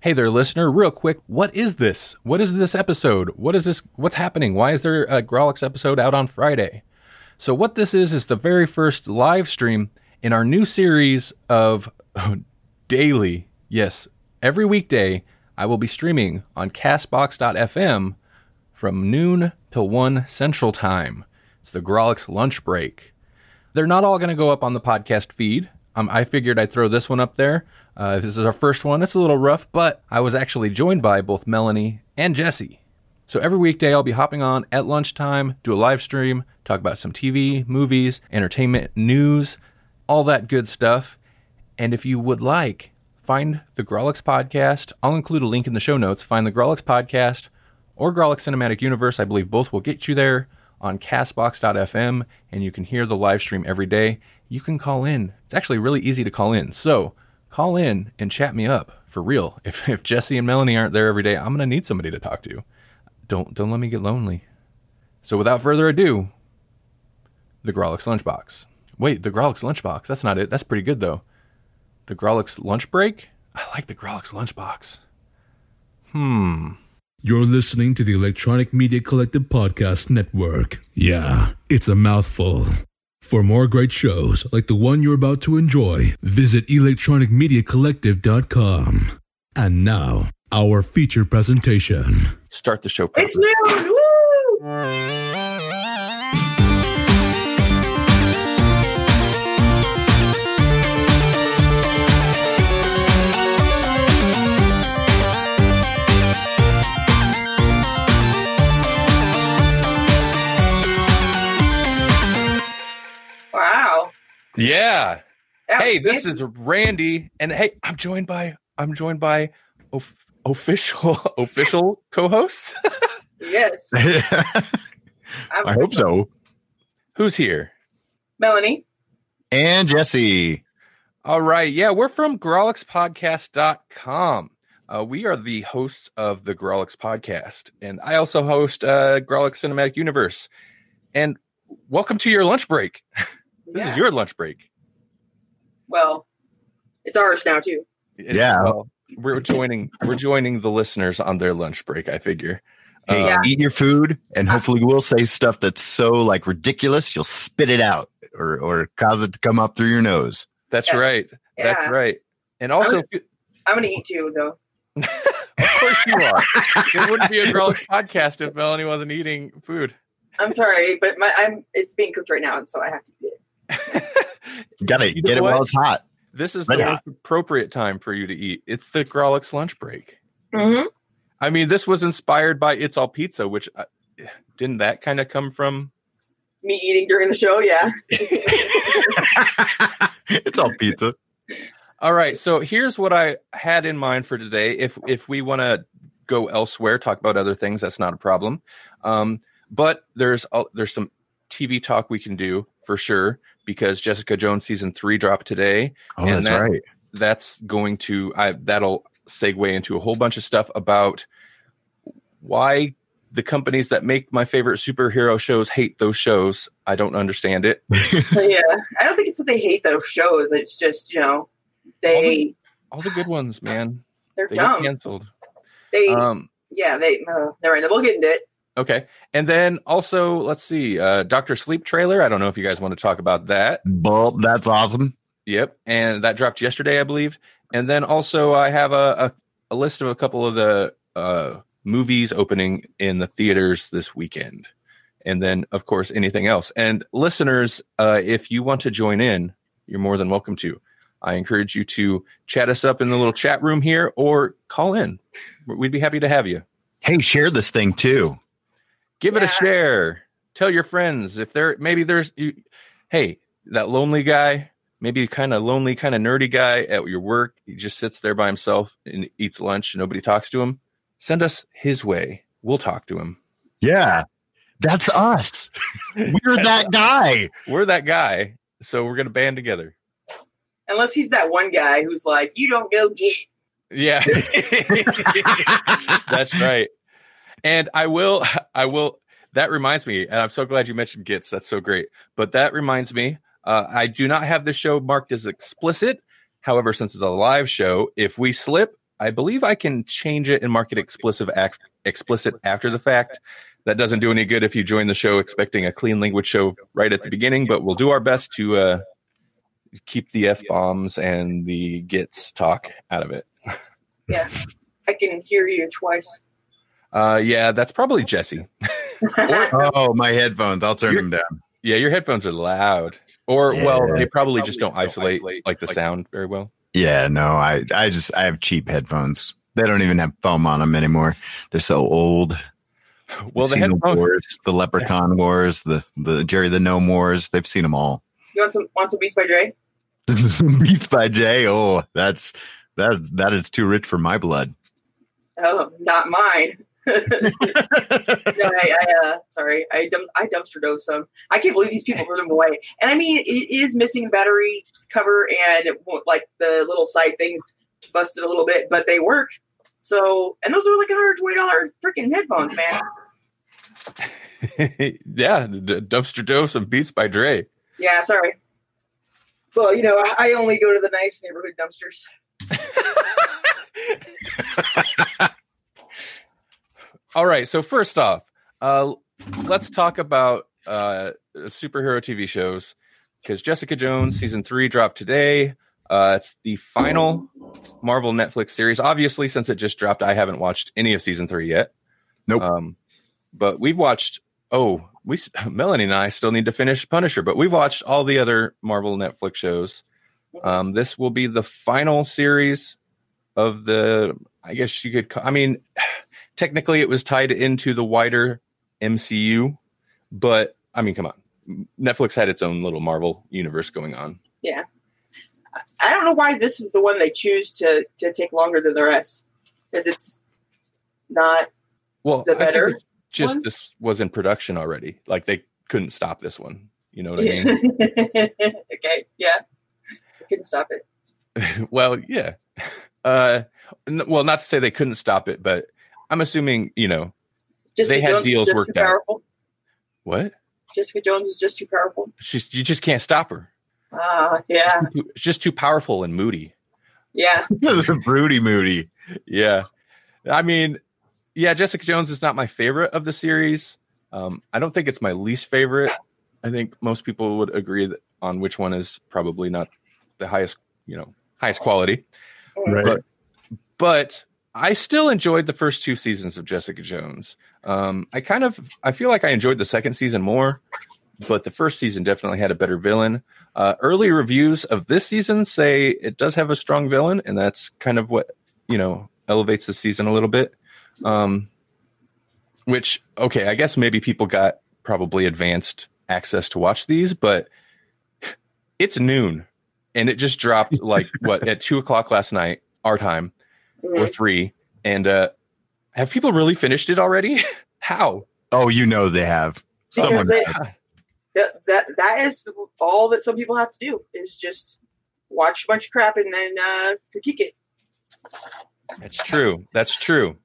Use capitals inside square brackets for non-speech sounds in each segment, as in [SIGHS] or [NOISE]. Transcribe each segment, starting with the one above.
Hey there, listener. Real quick, what is this? What is this episode? What is this? What's happening? Why is there a Grawlix episode out on Friday? So, what this is, is the very first live stream in our new series of daily, yes, every weekday, I will be streaming on castbox.fm from noon till 1 Central Time. It's the Grawlix lunch break. They're not all going to go up on the podcast feed. Um, I figured I'd throw this one up there. Uh, this is our first one. It's a little rough, but I was actually joined by both Melanie and Jesse. So every weekday I'll be hopping on at lunchtime, do a live stream, talk about some TV, movies, entertainment, news, all that good stuff. And if you would like, find the Grawlix podcast. I'll include a link in the show notes. Find the Grawlix podcast or Grawlix Cinematic Universe. I believe both will get you there on castbox.fm and you can hear the live stream every day. You can call in. It's actually really easy to call in. So call in and chat me up for real. [LAUGHS] If, if Jesse and Melanie aren't there every day, I'm going to need somebody to talk to. Don't, don't let me get lonely. So without further ado, the Grawlix Lunchbox. Wait, the Grawlix Lunchbox. That's not it. That's pretty good though. The Grawlix Lunch Break? I like the Grawlix Lunchbox. Hmm. You're listening to the Electronic Media Collective Podcast Network. Yeah, it's a mouthful. For more great shows like the one you're about to enjoy, visit electronicmediacollective.com. And now, our feature presentation. Start the show properly. It's noon. Yeah. That Hey, this fancy. is Randy, and hey, I'm joined by I'm joined by of, official [LAUGHS] official co-hosts. yes. [LAUGHS] I'm I hope so. Who's here? Melanie. And Jesse. All right, yeah, we're from GrawlixPodcast.com. Uh, we are the hosts of the Grawlix Podcast, and I also host uh, Grawlix Cinematic Universe. And welcome to your lunch break. [LAUGHS] This Yeah. is your lunch break. Well, it's ours now too. It's- Yeah. well, we're joining we're joining the listeners on their lunch break. I figure. Hey, Uh, Yeah. eat your food, and hopefully we'll say stuff that's so like ridiculous you'll spit it out or or cause it to come up through your nose. That's Yeah. right. That's right. And also, I'm gonna eat too, though. [LAUGHS] of course you are. It wouldn't be a Grawlix [LAUGHS] podcast if Melanie wasn't eating food. I'm sorry, but my I'm it's being cooked right now, and so I have to eat it. You [LAUGHS] gotta You get know it while it's hot. This is Red the hot. appropriate time for you to eat. It's the Grawlix lunch break. Mm-hmm. I mean, this was inspired by It's All Pizza, which uh, didn't that kind of come from? Me eating during the show, yeah. [LAUGHS] it's all pizza. All right, so here's what I had in mind for today. If if we want to go elsewhere, talk about other things, that's not a problem. Um, but there's uh, there's some TV talk we can do for sure because Jessica Jones season three dropped today. Oh, And that's that- right. That's going to I that'll segue into a whole bunch of stuff about why the companies that make my favorite superhero shows hate those shows. I don't understand it. [LAUGHS] Yeah. I don't think it's that they hate those shows. It's just, you know, they All the good ones, man, they're they get dumb. canceled. They Um, yeah, they uh, never mind. We'll get into it. Okay. And then also, let's see, uh, Doctor Sleep trailer. I don't know if you guys want to talk about that. Well, that's awesome. Yep. And that dropped yesterday, I believe. And then also, I have a, a, a list of a couple of the uh, movies opening in the theaters this weekend. And then, of course, anything else. And listeners, uh, if you want to join in, you're more than welcome to. I encourage you to chat us up in the little chat room here or call in. We'd be happy to have you. Hey, share this thing too. Give it a share. Tell your friends if there maybe there's you hey that lonely guy maybe kind of lonely kind of nerdy guy at your work he just sits there by himself and eats lunch nobody talks to him. Send us his way. We'll talk to him. Yeah, that's us. [LAUGHS] We're that guy. we're that guy. So we're gonna band together. Unless he's that one guy who's like, you don't go get. yeah. [LAUGHS] That's right and i will [LAUGHS] i will that reminds me and i'm so glad you mentioned gits that's so great but that reminds me uh, i do not have this show marked as explicit however since it's a live show if we slip I believe I can change it and mark it explicit explicit after the fact. That doesn't do any good if you join the show expecting a clean language show right at the beginning, but we'll do our best to uh, keep the f bombs and the gets talk out of it. [LAUGHS] Yeah, I can hear you twice. Uh, yeah, that's probably Jesse. [LAUGHS] Oh, my headphones. I'll turn You're- them down. Yeah, your headphones are loud, or well, they probably just don't isolate like the sound very well. Yeah, no, I, I just, I have cheap headphones. They don't even have foam on them anymore. They're so old. [SIGHS] Well, They've the seen headphones. wars, the Leprechaun [LAUGHS] Wars, the the Jerry the Gnome Wars. They've seen them all. You want some want some Beats by Dre? [LAUGHS] Beats by Jay. Oh, that's that that is too rich for my blood. Oh, not mine. No, I, I uh, sorry, I dump, I dumpster dove some. I can't believe these people threw them away. And I mean, it is missing the battery cover and it won't- like the little side things busted a little bit, but they work. So, and those are like $120 freaking headphones, man. [LAUGHS] yeah, d- dumpster dose of Beats by Dre. Yeah, sorry. Well, you know, I, I only go to the nice neighborhood dumpsters. [LAUGHS] [LAUGHS] All right, so first off, uh, let's talk about uh, superhero TV shows because Jessica Jones season three dropped today. Uh, it's the final Marvel Netflix series. Obviously, since it just dropped, I haven't watched any of season three yet. Nope. Um, but we've watched. Oh, we [LAUGHS] Melanie and I still need to finish Punisher, but we've watched all the other Marvel Netflix shows. Um, this will be the final series of the. I guess you could. Call, I mean, technically, it was tied into the wider MCU, but I mean, come on, Netflix had its own little Marvel universe going on. Yeah. I don't know why this is the one they choose to to take longer than the rest because it's not Well, the better. just one? this was in production already. Like they couldn't stop this one. You know what I mean? [LAUGHS] okay, yeah, I couldn't stop it. [LAUGHS] well, yeah. Uh, n- well, not to say they couldn't stop it, but I'm assuming you know Jessica They had Jones deals worked out. powerful. what. Jessica Jones is just too powerful. She's you just can't stop her. Ah, yeah, It's just too powerful and moody. yeah. [LAUGHS] Broody Moody. Yeah. I mean, yeah, Jessica Jones is not my favorite of the series. Um, I don't think it's my least favorite. I think most people would agree that on which one is probably not the highest, you know, highest quality. Right. But, but I still enjoyed the first two seasons of Jessica Jones. Um, I kind of, I feel like I enjoyed the second season more, but the first season definitely had a better villain. Uh, early reviews of this season say it does have a strong villain, and that's kind of what you know elevates the season a little bit. Um, which okay, I guess maybe people got probably advanced access to watch these, but it's noon, and it just dropped like what at two o'clock last night our time or Mhm. three, and uh, have people really finished it already? [LAUGHS] How? Oh, you know they have. Someone. Because it, that, that that is all that some people have to do is just watch a bunch of crap and then uh, critique it. That's true. That's true.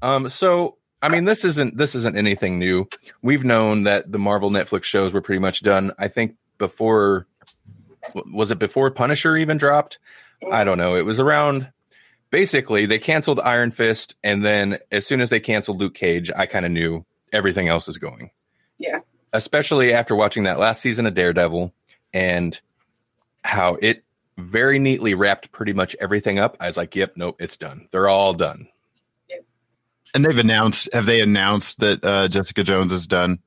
Um, so I mean, this isn't this isn't anything new. We've known that the Marvel Netflix shows were pretty much done. I think before was it before Punisher even dropped? I don't know. It was around. Basically, they canceled Iron Fist, and then as soon as they canceled Luke Cage, I kind of knew everything else is going. Yeah. Especially after watching that last season of Daredevil and how it very neatly wrapped pretty much everything up. I was like, "Yep, nope, it's done. They're all done." Yep. And they've announced. Have they announced that uh, Jessica Jones is done?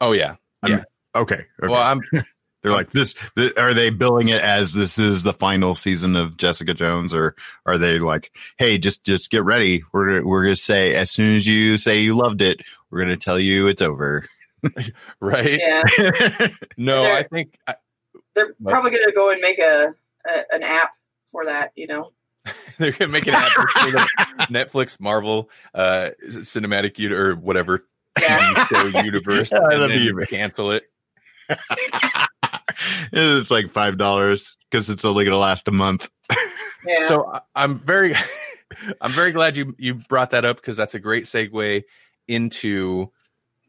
Oh yeah. Okay. okay. Well, I'm [LAUGHS] They're like this. th- Are they billing it as this is the final season of Jessica Jones, or are they like, hey, just just get ready. We're gonna- we're gonna say as soon as you say you loved it, we're gonna tell you it's over. [LAUGHS] right. Yeah, [LAUGHS] No, They're- I think I, they're What? probably going to go and make a, a an app for that. You know, [LAUGHS] they're gonna make an app for the Netflix Marvel uh, cinematic uni- or whatever yeah. Show universe, I and love then you. cancel it. [LAUGHS] it's like five dollars because it's only gonna last a month. yeah. So I- I'm very, [LAUGHS] I'm very glad you you brought that up because that's a great segue into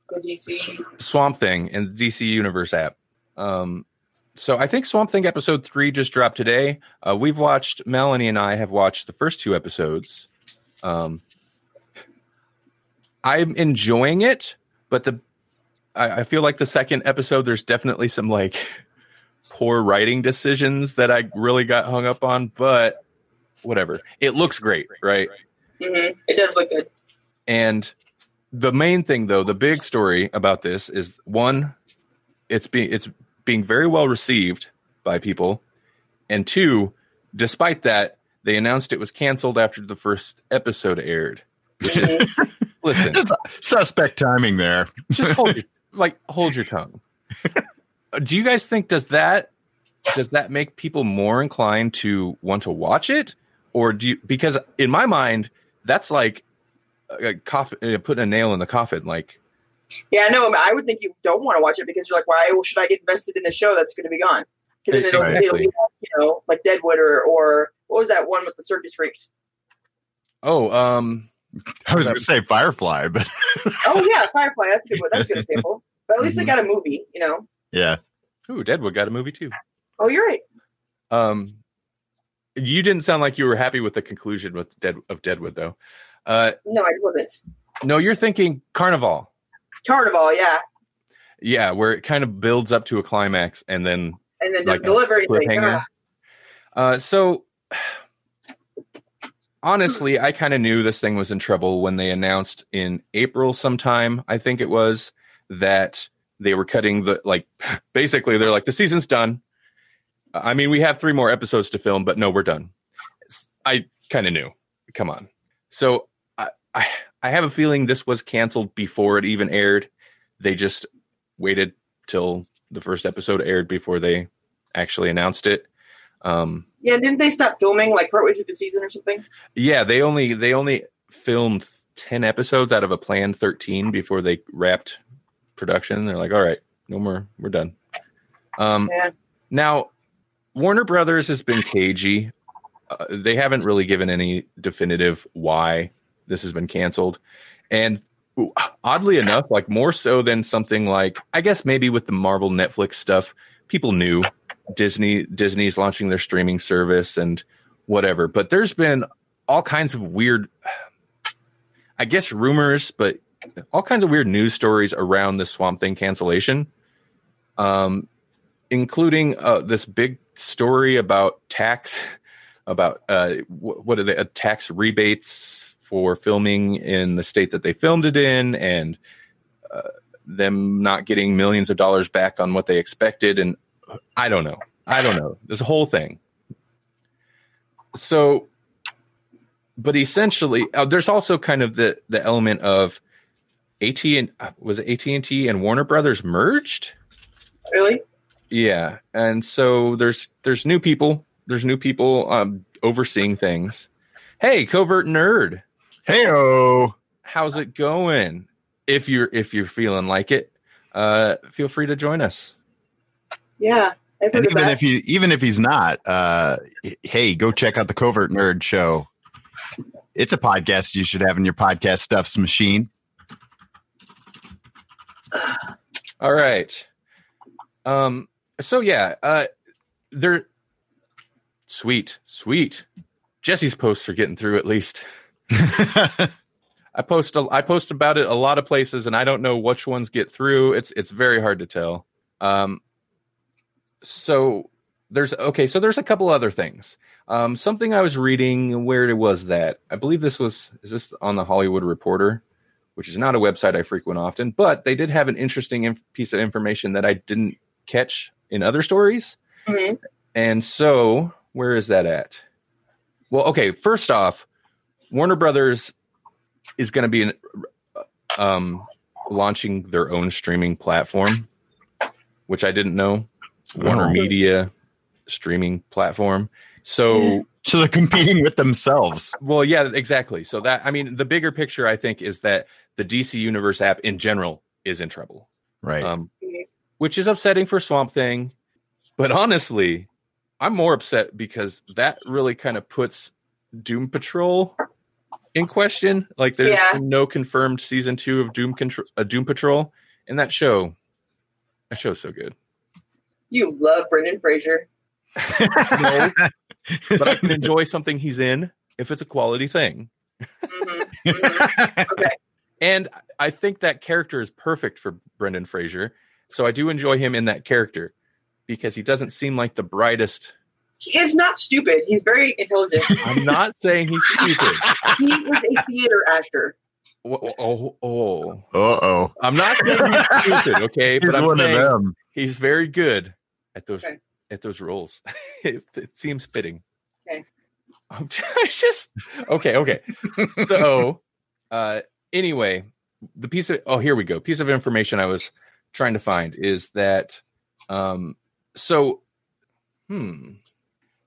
the DC. Swamp Thing and DC Universe app. Um, so I think Swamp Thing episode three just dropped today. Uh, we've watched Melanie and I have watched the first two episodes. Um, I'm enjoying it, but the I, I feel like the second episode there's definitely some like poor writing decisions that I really got hung up on. But whatever, it looks great, right? hmm It does look good. And the main thing, though, the big story about this is one, it's being it's being very well received by people, and two, despite that, they announced it was canceled after the first episode aired. Mhm. Listen, It's suspect timing there. just hold [LAUGHS] your, like hold your tongue. Uh, Do you guys think does that does that make people more inclined to want to watch it, or do you? Because in my mind, that's like a coffin, uh, putting a nail in the coffin. Like, yeah, no, I would think you don't want to watch it because you're like, why should I get invested in the show that's going to be gone? Because then it'll, it'll Exactly. be, you know, like Deadwood or, or what was that one with the circus freaks? oh, um, I was going to say Firefly, but Oh yeah, Firefly. That's a good. one. That's a good example. But at least they got a movie, you know. Yeah. ooh, Deadwood got a movie too. Oh, you're right. Um, you didn't sound like you were happy with the conclusion with Dead of Deadwood though. Uh, No, I wasn't. no, you're thinking Carnivàle. Carnivàle, yeah, Yeah, where it kind of builds up to a climax and then and then Like doesn't a cliffhanger. Uh, so honestly, I kind of knew this thing was in trouble when they announced in April sometime, I think it was, that they were cutting the like [LAUGHS] basically they're like the season's done. I mean, we have three more episodes to film, but no, we're done. I kind of knew. Come on. So I, I I have a feeling this was canceled before it even aired. They just waited till the first episode aired before they actually announced it. Um, Yeah, didn't they stop filming like partway through the season or something? yeah, they only they only filmed ten episodes out of a planned thirteen before they wrapped production. They're like, all right, no more, we're done. Um, Yeah. now, Warner Brothers has been cagey. Uh, they haven't really given any definitive why this has been canceled, and ooh, oddly enough, like more so than something like I guess maybe with the Marvel Netflix stuff, people knew Disney Disney's launching their streaming service and whatever. But there's been all kinds of weird, I guess rumors, but all kinds of weird news stories around the Swamp Thing cancellation, um, including uh, this big story about tax, about uh, wh- what are they, uh, tax rebates for filming in the state that they filmed it in, and uh, them not getting millions of dollars back on what they expected, and I don't know, I don't know, this whole thing. So but essentially uh, there's also kind of the the element of AT and was it AT and T and Warner Brothers merged. Really? Yeah, and so there's there's new people. There's new people um, overseeing things. Hey, covert nerd, Heyo. how's it going? If you're if you're feeling like it, uh, feel free to join us. Yeah, And even if he even if he's not, uh, hey, go check out the Covert Nerd Show. It's a podcast you should have in your podcast stuffs machine. [SIGHS] All right. Um. So yeah. Uh. They're sweet, sweet. Jesse's posts are getting through at least. [LAUGHS] I post a, I post about it a lot of places, and I don't know which ones get through. It's it's very hard to tell. Um, so there's okay. So there's a couple other things. Um, something I was reading. Where it was that? I believe this was is this on the Hollywood Reporter, which is not a website I frequent often, but they did have an interesting inf- piece of information that I didn't catch in other stories. Mhm. And so, where is that at? Well, okay, first off, Warner Brothers is going to be um, launching their own streaming platform, which I didn't know. Warner Oh. Media streaming platform. So, [LAUGHS] so they're competing with themselves. well, yeah, exactly. So that I mean, the bigger picture I think is that the DC Universe app in general is in trouble Right. um, which is upsetting for Swamp Thing. But honestly, I'm more upset because that really kind of puts Doom Patrol in question. Like, there's Yeah. no confirmed season two of Doom Contr- uh, Doom Patrol, and that show, that show's so good. You love Brendan Fraser. No, [LAUGHS] but I can enjoy something he's in if it's a quality thing. hmm hmm [LAUGHS] Okay. And I think that character is perfect for Brendan Fraser. So I do enjoy him in that character because he doesn't seem like the brightest. He is not stupid. He's very intelligent. [LAUGHS] I'm not saying he's stupid. he is a theater actor. Oh, oh, oh. Uh oh. I'm not saying he's stupid, okay? He's But I'm one of saying them. he's very good at those Okay. at those roles. [LAUGHS] it, it seems fitting. Okay. I'm [LAUGHS] just okay. Okay. So, uh, anyway, the piece of oh here we go. Piece of information I was trying to find is that um, so hmm,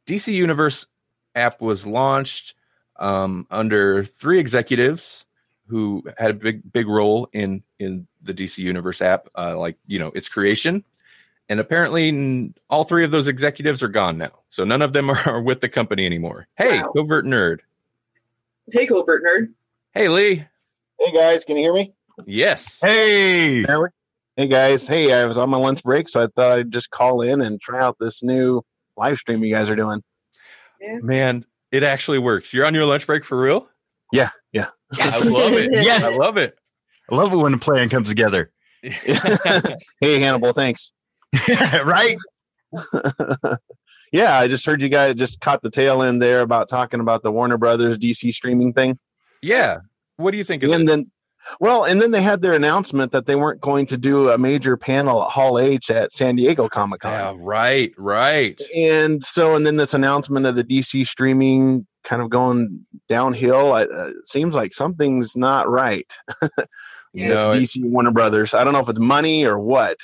DC Universe app was launched um, under three executives who had a big big role in in the DC Universe app, uh, like you know its creation. And apparently, n- all three of those executives are gone now. So none of them [LAUGHS] are with the company anymore. Hey, Wow. covert nerd. Hey, covert nerd. Hey, Lee. Hey guys, can you hear me? Yes. Hey. Hey guys, hey, I was on my lunch break, so I thought I'd just call in and try out this new live stream you guys are doing. Man, it actually works. You're on your lunch break for real? Yeah, yeah. I love it. [LAUGHS] Yes. I love it. I love it when a plan comes together. [LAUGHS] [LAUGHS] hey Hannibal, thanks. right? yeah, I just heard you guys just caught the tail end there about talking about the Warner Brothers DC streaming thing. Yeah. What do you think of And then well, and then they had their announcement that they weren't going to do a major panel at Hall H at San Diego Comic Con. Yeah, right, right. and so and then this announcement of the dc streaming kind of going downhill it uh, seems like something's not right [LAUGHS] No, with it- dc warner brothers i don't know if it's money or what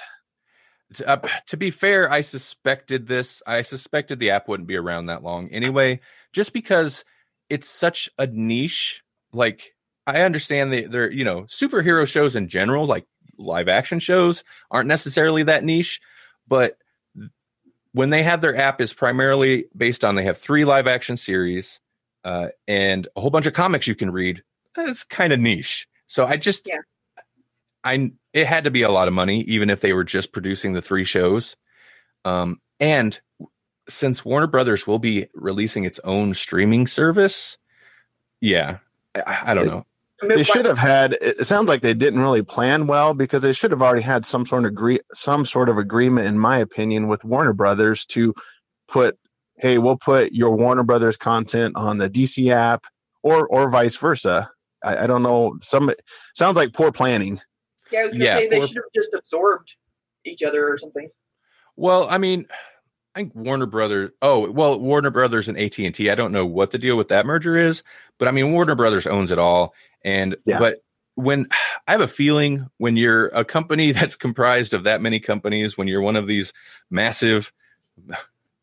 to, uh, to be fair, I suspected this. I suspected the app wouldn't be around that long anyway, just because it's such a niche. Like, I understand that they're, you know, superhero shows in general, like live action shows, aren't necessarily that niche. But when they have their app, is primarily based on they have three live action series uh, and a whole bunch of comics you can read. It's kind of niche. So I just, Yeah. I it had to be a lot of money, even if they were just producing the three shows. Um, and since Warner Brothers will be releasing its own streaming service, yeah, I, I don't know. They should have had it sounds like they didn't really plan well because they should have already had some sort of agree some sort of agreement in my opinion with warner brothers to put hey we'll put your warner brothers content on the dc app or or vice versa i, I don't know some sounds like poor planning Yeah, I was gonna Yeah, say they or- should have just absorbed each other or something. Well, I mean, I think Warner Brothers. Oh, well, Warner Brothers and AT and T. I don't know what the deal with that merger is, but I mean, Warner Brothers owns it all. And Yeah. but when [SIGHS] I have a feeling when you're a company [LAUGHS] that's comprised of that many companies, when you're one of these massive,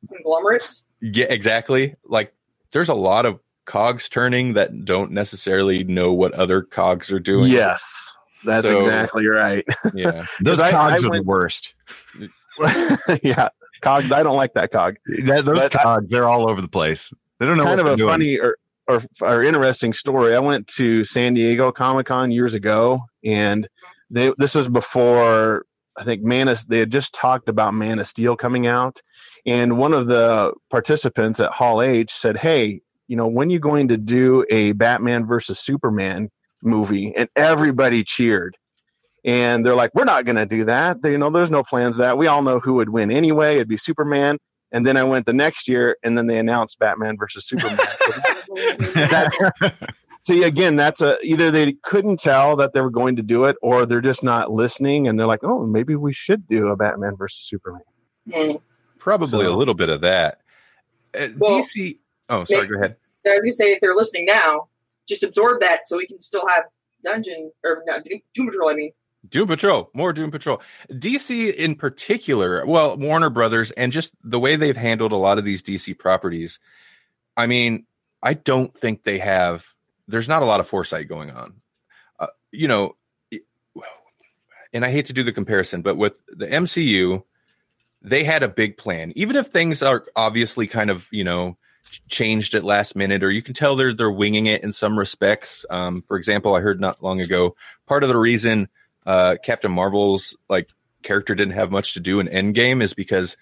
Conglomerates. yeah, exactly. Like there's a lot of cogs turning that don't necessarily know what other cogs are doing. yes that's So- exactly right yeah. [LAUGHS] those cogs I are the worst. [LAUGHS] yeah cog i don't like that cog That, those But I- cogs, they're all over the place. They don't know kind of a doing. funny or, or or interesting story. I went to San Diego Comic Con years ago, and they this was before I think Man of they had just talked about Man of Steel coming out, and one of the participants at Hall H said, "Hey, you know, when you going to do a Batman versus Superman movie?" And everybody cheered. And they're like, "We're not going to do that. They, you know, there's no plans of that. We all know who would win anyway. It'd be Superman." And then I went the next year, and then they announced Batman versus Superman. [LAUGHS] that's see again. That's a either they couldn't tell that they were going to do it, or they're just not listening, and they're like, "Oh, maybe we should do a Batman versus Superman." Hmm. Probably So- a little bit of that. Uh, Well, DC. Oh, sorry. they- Go ahead. I was gonna say if they're listening now, just absorb that so we can still have Dungeon or not Doom Doom Patrol. I mean, Doom Patrol, more Doom Patrol. DC in particular, well, Warner Brothers, and just the way they've handled a lot of these DC properties. I mean, I don't think they have. There's not a lot of foresight going on. Uh, you know, it- and I hate to do the comparison, but with the MCU, they had a big plan. Even if things are obviously kind of you know changed at last minute, or you can tell they're they're winging it in some respects. Um, for example, I heard not long ago part of the reason uh, Captain Marvel's like character didn't have much to do in Endgame is because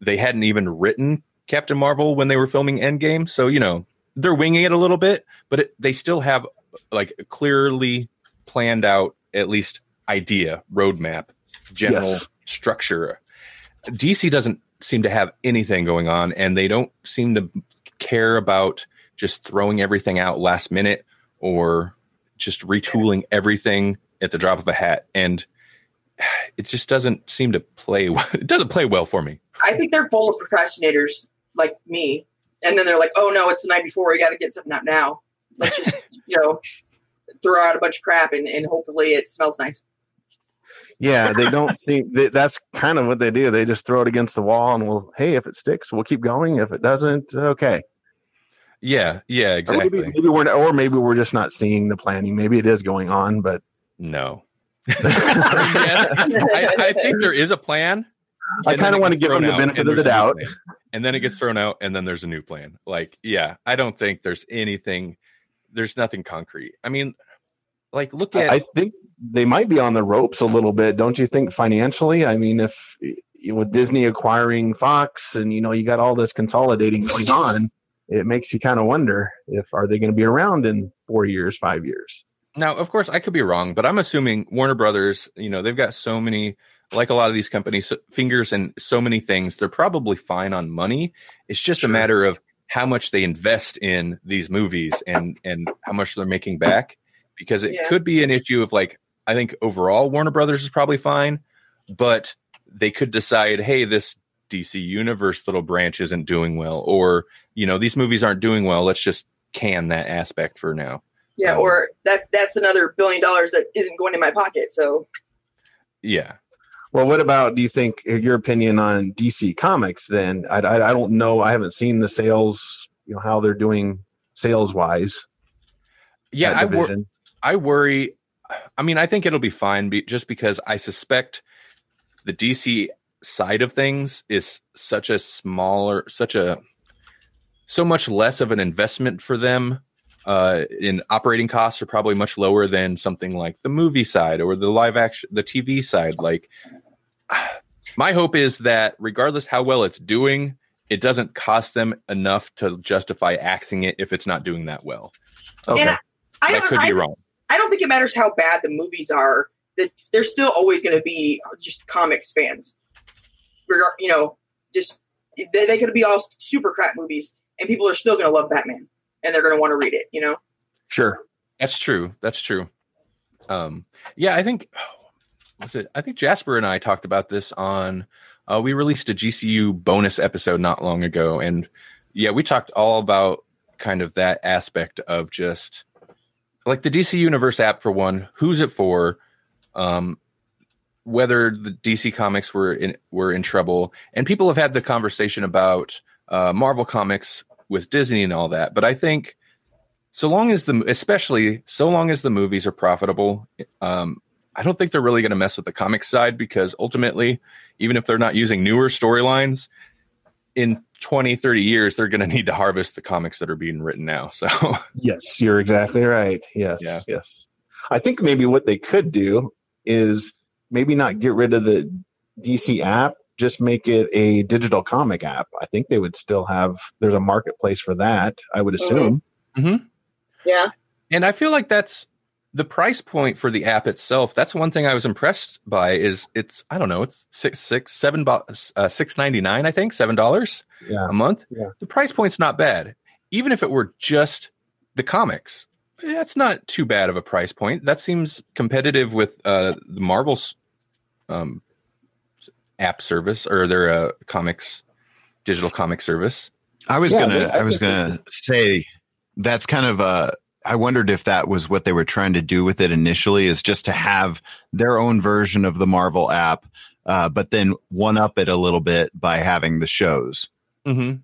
they hadn't even written Captain Marvel when they were filming Endgame. So, you know, they're winging it a little bit, but it, they still have like a clearly planned out, at least idea, roadmap, general Yes. structure. DC doesn't seem to have anything going on, and they don't seem to care about just throwing everything out last minute or just retooling everything at the drop of a hat. And it just doesn't seem to play. [LAUGHS] It doesn't play well for me. I think they're full of procrastinators like me. And then they're like, oh no, it's the night before. We got to get something out now. Let's just, [LAUGHS] you know, throw out a bunch of crap and, and hopefully it smells nice. Yeah, they don't [LAUGHS] seem. They, that's kind of what they do. They just throw it against the wall, and we'll. Hey, if it sticks, we'll keep going. If it doesn't, okay. Yeah, yeah, Or exactly. maybe, maybe we're, or maybe we're just not seeing the planning. Maybe it is going on, but No. [LAUGHS] [LAUGHS] I, I think there is a plan. I kind of want to give them the benefit of the there's a new doubt. And then it gets thrown out, and then there's a new plan. Like, yeah, I don't think there's anything. There's nothing concrete. I mean, like, look at I think they might be on the ropes a little bit, don't you think? Financially, I mean, if you with Disney acquiring Fox, and you know, you got all this consolidating going on, it makes you kind of wonder if are they going to be around in four years, five years? Now, of course, I could be wrong, but I'm assuming Warner Brothers, you know, they've got so many, like a lot of these companies, fingers in so many things. They're probably fine on money. It's just Sure. a matter of how much they invest in these movies and and how much they're making back. Because it Yeah. could be an issue of like, I think overall Warner Brothers is probably fine, but they could decide, hey, this DC Universe little branch isn't doing well, or you know, these movies aren't doing well. Let's just can that aspect for now. Yeah, or that that's another billion dollars that isn't going in my pocket. So Yeah. Well, what about do you think your opinion on DC Comics? Then I, I, I don't know. I haven't seen the sales. You know how they're doing sales wise. Yeah, I, wor- I worry. I mean, I think it'll be fine be- just because I suspect the DC side of things is such a smaller, such a, so much less of an investment for them. Uh, in operating costs are probably much lower than something like the movie side or the live action, the TV side. Like, [SIGHS] my hope is that regardless how well it's doing, it doesn't cost them enough to justify axing it if it's not doing that well. Okay. and I, I, that don't, could I, be wrong. I don't think it matters how bad the movies are. That there's still always going to be just comics fans. Regar- You know, just they, they could be all super crap movies, and people are still going to love Batman, and they're going to want to read it. You know, Sure. That's true. That's true. Um, yeah, I think it. I think Jasper and I talked about this on. Uh, we released a GCU bonus episode not long ago, and yeah, we talked all about kind of that aspect of just like the DC Universe app for one. Who's it for? Um, whether the DC Comics were in were in trouble, and people have had the conversation about uh, Marvel Comics with Disney and all that. But I think so long as the especially so long as the movies are profitable um, i don't think they're really going to mess with the comic side because ultimately even if they're not using newer storylines in 20 30 years they're going [LAUGHS] to need to harvest the comics that are being written now so Yes, you're exactly right. Yes, Yeah. yes. I think maybe what they could do is maybe not get rid of the DC app, just make it a digital comic app. I think they would still have. There's a marketplace for that. I would assume. yeah, and i feel like that's the price point for the app itself that's one thing i was impressed by is it's i don't know it's six six seven bo- uh, six ninety nine i think seven dollars Yeah. a month. Yeah. The price point's not bad. Even if it were just the comics, that's not too bad of a price point. That seems competitive with uh, the Marvel's um, app service or their uh, comics digital comic service. I was Yeah, gonna. they- I I was gonna say that's kind of uh I wondered if that was what they were trying to do with it initially, is just to have their own version of the Marvel app, uh, but then one up it a little bit by having the shows. Mm-hmm.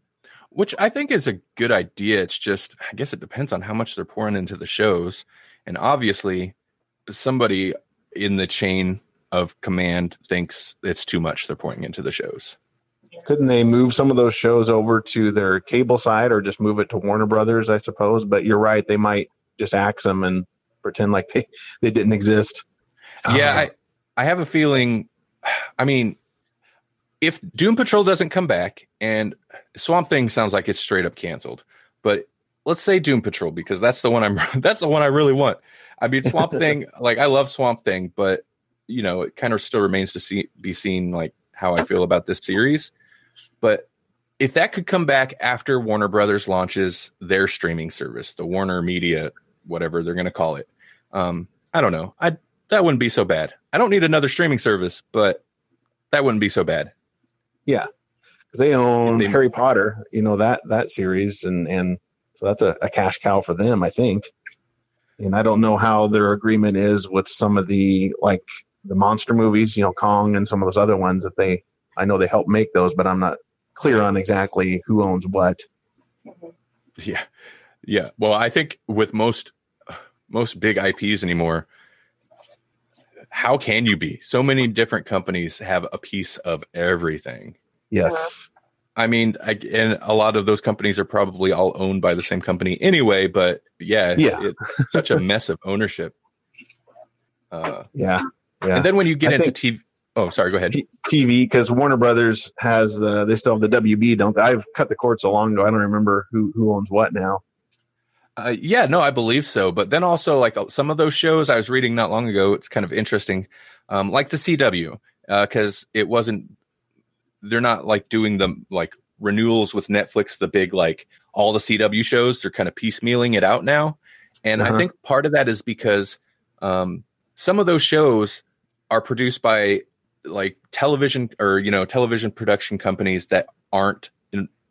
Which I think is a good idea. It's just, I guess it depends on how much they're pouring into the shows. And obviously, somebody in the chain of command thinks it's too much they're pouring into the shows. Couldn't they move some of those shows over to their cable side, or just move it to Warner Brothers? I suppose. But you're right. They might just axe them and pretend like they [LAUGHS] they didn't exist. Yeah, Um, I, I have a feeling. I mean, if Doom Patrol doesn't come back, and Swamp Thing sounds like it's straight up canceled, but let's say Doom Patrol because that's the one I'm [LAUGHS] that's the one I really want. I mean Swamp [LAUGHS] Thing, like I love Swamp Thing, but you know it kind of still remains to see be seen like how I feel about this series. But if that could come back after Warner Brothers launches their streaming service, the Warner Media, whatever they're going to call it, um, I don't know. I that wouldn't be so bad. I don't need another streaming service, but that wouldn't be so bad. Yeah, because they own They- Harry Potter, you know that that series, and and so that's a, a cash cow for them, I think. And I don't know how their agreement is with some of the like the monster movies, you know, Kong and some of those other ones that they. I know they help make those, but I'm not clear on exactly who owns what. [LAUGHS] Yeah, yeah. Well, I think with most most big IPs anymore, how can you be? So many different companies have a piece of everything. Yes. I mean, I, and a lot of those companies are probably all owned by the same company anyway. But yeah, Yeah. it's such a mess of ownership. Uh, Yeah. Yeah. And then when you get I into TV, oh, sorry, go ahead. TV because Warner Brothers has uh, they still have the WB, don't they? I've cut the cord so long ago, I don't remember who who owns what now. Uh, yeah, no, I believe so. But then also, like uh, some of those shows I was reading not long ago, it's kind of interesting, um, like the CW, because it wasn't. They're not like doing the like renewals with Netflix, the big like all the CW shows. They're kind of piecemealing it out now, and I Uh-huh. think part of that is because um, some of those shows are produced by like television or you know television production companies that aren't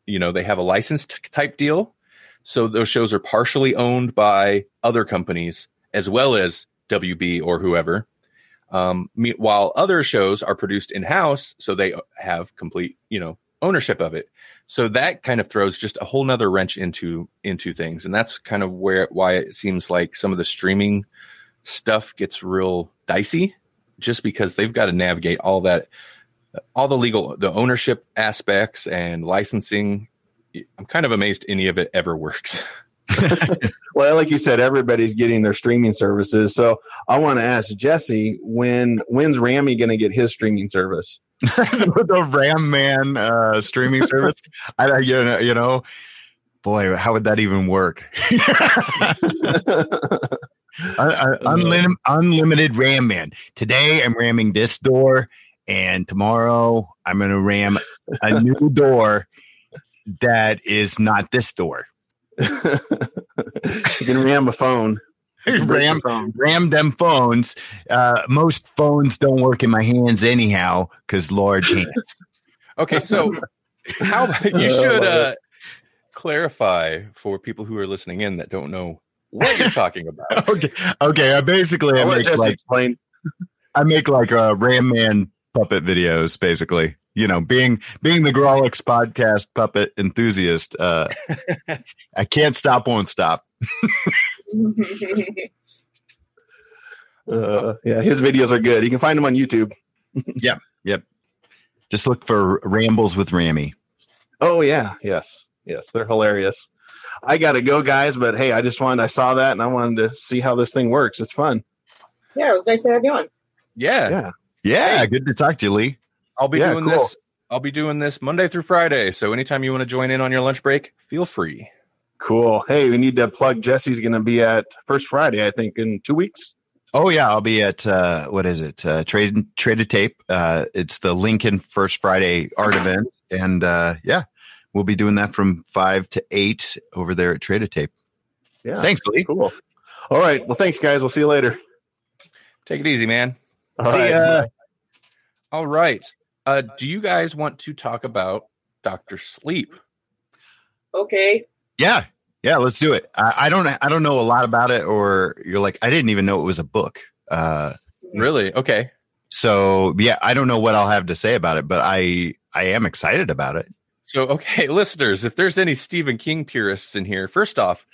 you know they have a licensed type deal so those shows are partially owned by other companies as well as WB or whoever. Um, while other shows are produced in house, so they have complete, you know, ownership of it. So that kind of throws just a whole nother wrench into into things, and that's kind of where why it seems like some of the streaming stuff gets real dicey, just because they've got to navigate all that, all the legal, the ownership aspects and licensing I'm kind of amazed any of it ever works. [LAUGHS] Well, like you said, everybody's getting their streaming services. So I want to ask Jesse, when when's Rammy going to get his streaming service? [LAUGHS] the Ram Man uh, streaming service. I, I- you know, you know, boy, how would that even work? [LAUGHS] Un- un- [LAUGHS] unlim- unlimited Ram Man. Today I'm ramming this door, and tomorrow I'm going to ram a new [LAUGHS] door that is not this door. [LAUGHS] you can ram a phone. You can break ram, phone. ram them phones. Uh, most phones don't work in my hands anyhow because large hands. Okay, so how you should uh, clarify for people who are listening in that don't know what are you're talking about. [LAUGHS] okay, okay. I basically I I'll make like explain. I make like uh, Ram Man puppet videos, basically. You know, being being the Grawlix podcast puppet enthusiast, uh, [LAUGHS] I can't stop, won't stop. [LAUGHS] Uh, yeah, his videos are good. You can find them on YouTube. Yeah, yep. Just look for Rambles with Rammy. Oh yeah, yes, yes, they're hilarious. I gotta go, guys. But hey, I just wanted I saw that and I wanted to see how this thing works. It's fun. yeah, it was nice to have you on. Yeah, Yeah. Yeah, Hey. good to talk to you, Lee. I'll be Yeah, doing cool. this. I'll be doing this Monday through Friday. So anytime you want to join in on your lunch break, feel free. Cool. Hey, we need to plug. Jesse's going to be at First Friday, I think, in two weeks. Oh yeah, I'll be at uh, what is it? Uh, Trade Trade-A-Tape. Uh, it's the Lincoln First Friday art event, and uh, yeah, we'll be doing that from five to eight over there at Trade-A-Tape. Yeah. Thanks, Lee. Cool. All right. Well, thanks, guys. We'll see you later. Take it easy, man. All See right. ya. All right. Uh, do you guys want to talk about Doctor Sleep? Okay. Yeah, yeah, let's do it. I, I don't, I don't know a lot about it, or you're like, I didn't even know it was a book. Uh, Really? Okay. so yeah, I don't know what I'll have to say about it, but I, I am excited about it. So, okay, [LAUGHS] listeners, if there's any Stephen King purists in here, first off,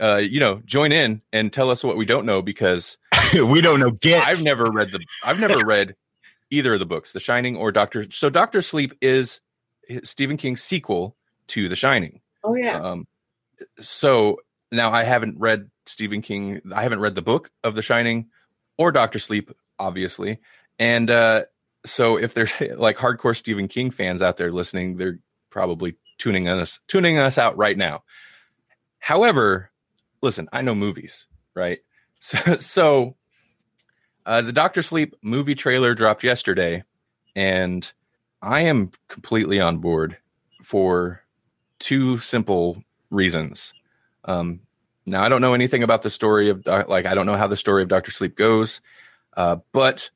uh, you know, join in and tell us what we don't know because [LAUGHS] we don't know. Get I've never read the I've never [LAUGHS] read either of the books, The Shining or Doctor. So, Doctor Sleep is Stephen King's sequel to The Shining. Oh yeah. Um, so now I haven't read Stephen King. I haven't read the book of The Shining or Doctor Sleep, obviously. And uh, so if there's like hardcore Stephen King fans out there listening, they're probably tuning us tuning us out right now. However, listen, I know movies, right? [LAUGHS] So, so uh, the Doctor Sleep movie trailer dropped yesterday, and I am completely on board for two simple reasons. Um, now, I don't know anything about the story of like I don't know how the story of Doctor Sleep goes, uh, but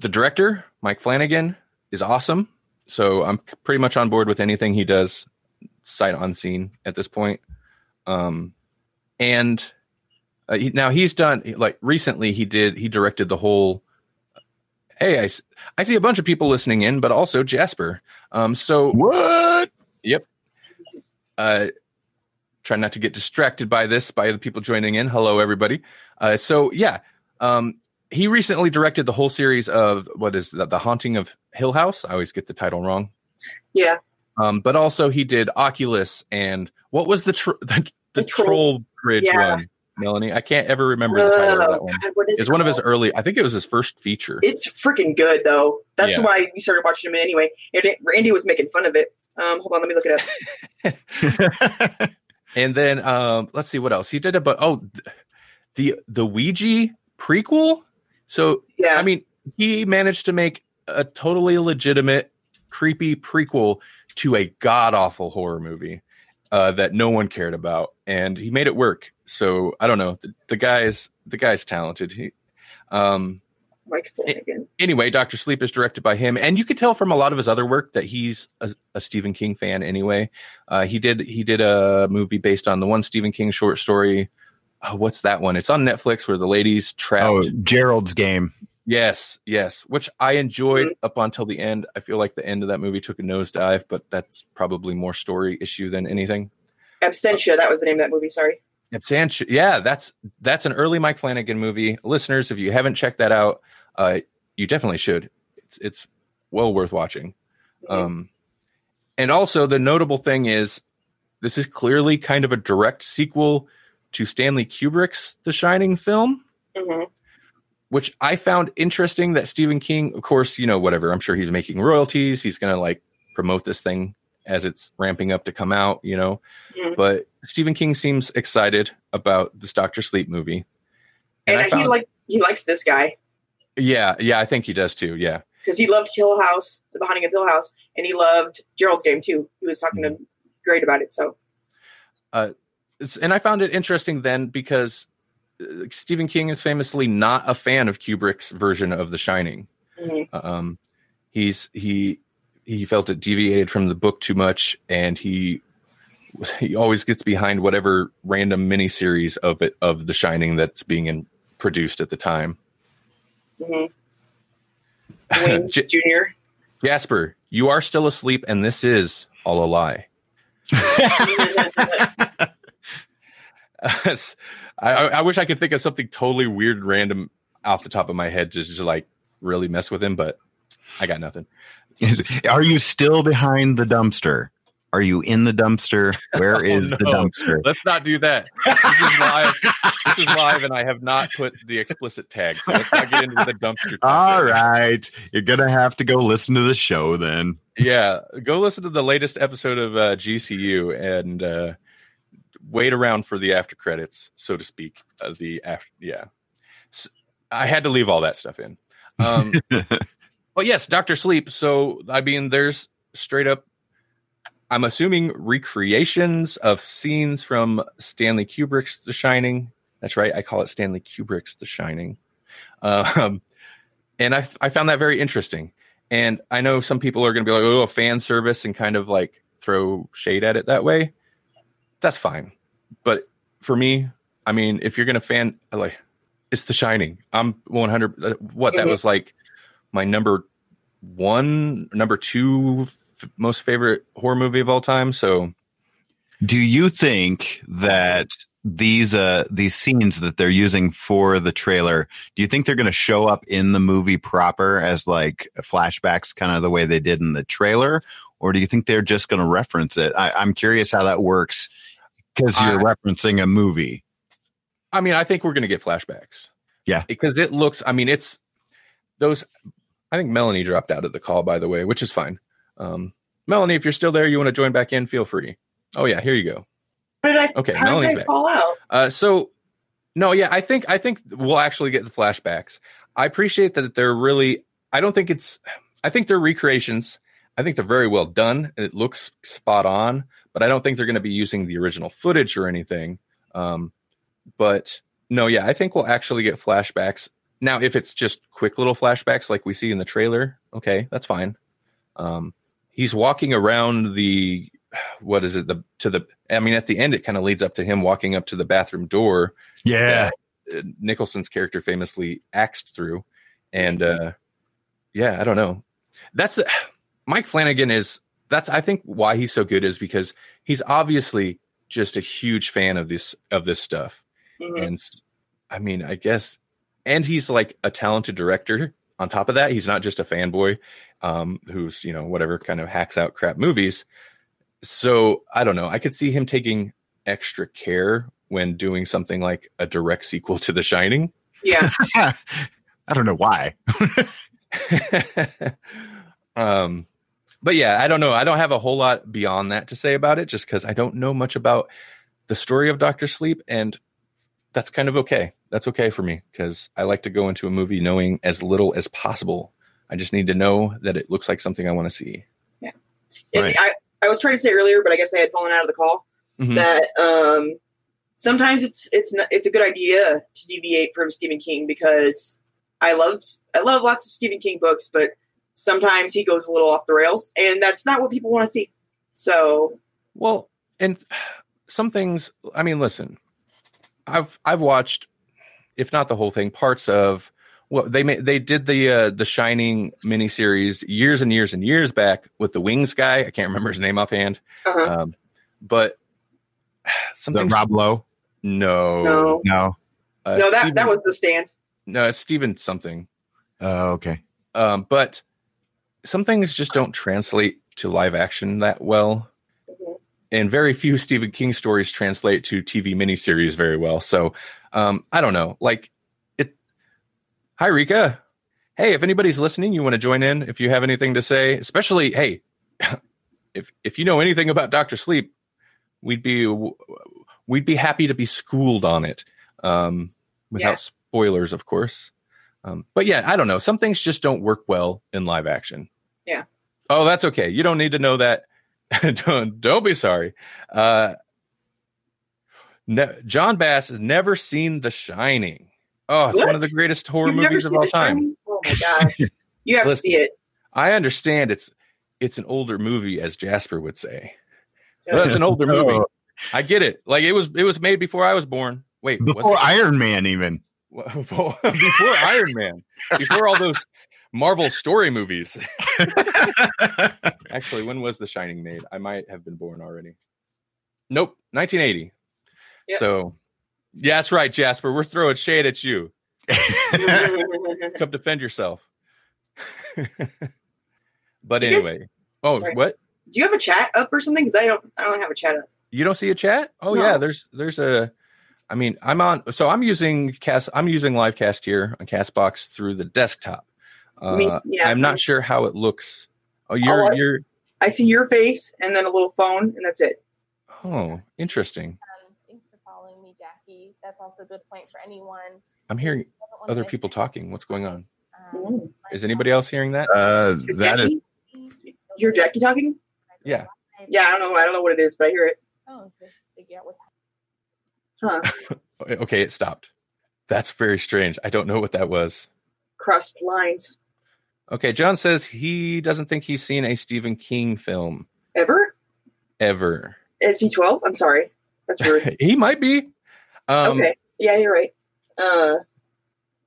the director Mike Flanagan is awesome. So I'm pretty much on board with anything he does, sight unseen at this point. Um, and uh, he, now he's done like recently he did he directed the whole. Hey, I, I see a bunch of people listening in, but also Jasper. Um, so What? Yep. Uh, try not to get distracted by this by the people joining in. Hello, everybody. Uh, so yeah, um, he recently directed the whole series of what is that, the Haunting of Hill House. I always get the title wrong. Yeah. Um, but also he did Oculus and what was the tr- [LAUGHS] the, the, The Troll- Troll Bridge Yeah. one? Melanie, I can't ever remember the title of Oh, that one. God, what is It's it one of his early. I think it was his first feature. It's freaking good though. That's Yeah. why we started watching him anyway. And it, Randy was making fun of it. Um, hold on, let me look it up. [LAUGHS] [LAUGHS] And then um, let's see what else he did. But oh, the the Ouija prequel. So Yeah. I mean, he managed to make a totally legitimate, creepy prequel to a god awful horror movie uh, that no one cared about, and he made it work. So I don't know. The, the guy's the guy's talented. He, um, Mike Flanagan. anyway, Doctor Sleep is directed by him, and you could tell from a lot of his other work that he's a, a Stephen King fan. Anyway, uh, he did he did a movie based on the one Stephen King short story. Oh, what's that one? It's on Netflix where the ladies trapped. oh, Gerald's game. Yes, yes, which I enjoyed up until the end. I feel like the end of that movie took a nosedive, but that's probably more story issue than anything. Absentia, that was the name of that movie. Sorry. Absentia, yeah, that's that's an early Mike Flanagan movie. Listeners, if you haven't checked that out, uh, you definitely should. It's it's well worth watching. Um, and also the notable thing is this is clearly kind of a direct sequel to Stanley Kubrick's The Shining film. hmm which I found interesting that Stephen King, of course, you know, whatever, I'm sure he's making royalties. He's going to like promote this thing as it's ramping up to come out, you know. Mhm. But Stephen King seems excited about this Doctor Sleep movie. And, I he like he likes this guy Yeah, yeah, I think he does too. Yeah. because he loved Hill House, The Haunting of Hill House, and he loved Gerald's Game too. He was talking to him great about it. So It's- and I found it interesting then because uh, Stephen King is famously not a fan of Kubrick's version of The Shining. mhm. Um, he's he he felt it deviated from the book too much, and he he always gets behind whatever random miniseries of it of The Shining that's being in, produced at the time. Mhm. [LAUGHS] Wayne J- Jr. Jasper, you are still asleep, and this is all a lie. [LAUGHS] [LAUGHS] I, I I wish I could think of something totally weird, random off the top of my head to just like really mess with him, but I got nothing. [LAUGHS] Are you still behind the dumpster? Are you in the dumpster? Where is [LAUGHS] Oh, is the dumpster? Let's not do that. This is live. this is live, and I have not put the explicit tag. So let's not get into the dumpster. All topic. right. You're going to have to go listen to the show then. Yeah, go listen to the latest episode of uh, GCU and uh, wait around for the after credits, so to speak. Uh, the after, yeah. I had to leave all that stuff in. Um, [LAUGHS] but yes, Doctor Sleep. So I mean, there's straight up. I'm assuming recreations of scenes from Stanley Kubrick's The Shining. That's right. I call it Stanley Kubrick's The Shining. Um, and I, I found that very interesting. And I know some people are going to be like, oh, fan service and kind of like throw shade at it that way. That's fine. But for me, I mean, if you're going to fan, like, it's The Shining. I'm 100. uh, What that Mhm. was like my number one, number two f- most favorite horror movie of all time. So Do you think that these uh these scenes that they're using for the trailer, do you think they're going to show up in the movie proper as like flashbacks, kind of the way they did in the trailer, or do you think they're just going to reference it? I, I'm curious how that works because you're I- referencing a movie. I mean, I think we're going to get flashbacks. Yeah. Because it looks, I mean, it's those I think Melanie dropped out of the call, by the way, which is fine. Um, Melanie, if you're still there, you want to join back in, feel free. Oh yeah, here you go. How I? Okay, how Melanie's did I back. fall out? Uh, so no, yeah, I think I think we'll actually get the flashbacks. I appreciate that they're really. I don't think it's. I think they're recreations. I think they're very well done and it looks spot on. But I don't think they're going to be using the original footage or anything. Um, but no, yeah, I think we'll actually get flashbacks. Now, if it's just quick little flashbacks like we see in the trailer, okay, that's fine. Um, he's walking around the what is it the to the I mean at the end it kind of leads up to him walking up to the bathroom door Yeah. uh, Nicholson's character famously axed through. And uh, yeah, I don't know. That's the, Mike Flanagan is that's I think why he's so good is because he's obviously just a huge fan of this of this stuff. Mhm. And I mean, I guess and he's like a talented director on top of that. He's not just a fanboy um who's, you know, whatever kind of hacks out crap movies. So, I don't know. I could see him taking extra care when doing something like a direct sequel to The Shining. Yeah. [LAUGHS] I don't know why. [LAUGHS] um, but yeah, I don't know. I don't have a whole lot beyond that to say about it, just because I don't know much about the story of Doctor Sleep, and that's kind of okay. That's okay for me because I like to go into a movie knowing as little as possible. I just need to know that it looks like something I want to see. Yeah. And Right. I, I was trying to say earlier, but I guess I had fallen out of the call Mhm. that um, sometimes it's it's not, it's a good idea to deviate from Stephen King because I love I love lots of Stephen King books, but sometimes he goes a little off the rails, and that's not what people want to see. So Well, and some things. I mean, listen, I've I've watched, if not the whole thing, parts of. Well, they made they did the uh, the Shining miniseries years and years and years back with the Wings guy. I can't remember his name offhand, uh-huh. um, but The something. Rob Lowe? no, no, No. uh, no, that Steven- that was the stand. no Steven something. Oh, okay. Um, but some things just don't translate to live action that well. And very few Stephen King stories translate to TV miniseries very well. So um, I don't know. Like it. Hi, Rika. Hey, if anybody's listening, you want to join in. If you have anything to say, especially hey, [LAUGHS] if if you know anything about Doctor Sleep, we'd be we'd be happy to be schooled on it um, without Yeah. spoilers, of course. Um, but yeah, I don't know. Some things just don't work well in live action. Yeah. Oh, that's okay. You don't need to know that. [LAUGHS] don't don't be sorry. Uh, ne- John Bass has never seen The Shining. Oh, it's What? one of the greatest horror You've movies of all time. Shining? Oh my gosh, you have to see it. I understand it's it's an older movie, as Jasper would say. Well, it's an older [LAUGHS] movie. Oh. I get it. Like it was it was made before I was born. Wait, was Before it? Iron Man, even. [LAUGHS] before Iron Man, before all those Marvel story movies. [LAUGHS] Actually, when was The Shining made? I might have been born already. Nope, 1980. Yep. So, yeah, that's right, Jasper. We're throwing shade at you. [LAUGHS] Come defend yourself. [LAUGHS] but Do you guys- anyway, oh, Sorry. what? Do you have a chat up or something? Because I don't, I don't have a chat up. You don't see a chat? Oh No. yeah, there's there's a. I mean, I'm on. So I'm using cast. I'm using Livecast here on Castbox through the desktop. Uh, Me- yeah. I'm not sure how it looks. Oh, you're Oh, I- you're. I see your face and then a little phone, and that's it. Oh, interesting. Um, thanks for following me, Jackie. That's also a good point for anyone. I'm hearing who doesn't wanna other people talking. What's going on? Um. Is anybody else hearing that? Uh, You're that is. Jackie? You're Jackie talking? Yeah. Yeah, I don't know. I don't know what it is, but I hear it. Oh, just figure out what. Huh? [LAUGHS] Okay, it stopped. That's very strange. I don't know what that was. Crossed lines. Okay, John says he doesn't think he's seen a Stephen King film Ever? ever. Is he twelve? I'm sorry. That's rude. [LAUGHS] he might be. Um, okay. Yeah, you're right. Uh,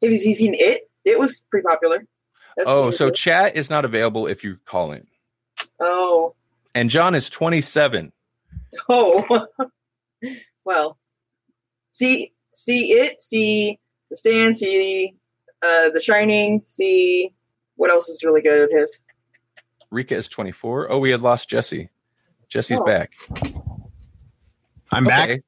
have you seen it? It was pretty popular. That's Oh, so chat is not available if you call in. oh, And John is 27. oh. [LAUGHS] well, see, see it. See the stand. See uh, the Shining. See what else is really good of his. Rika is 24. Oh, we had lost Jesse. Jesse's Oh. back. I'm back.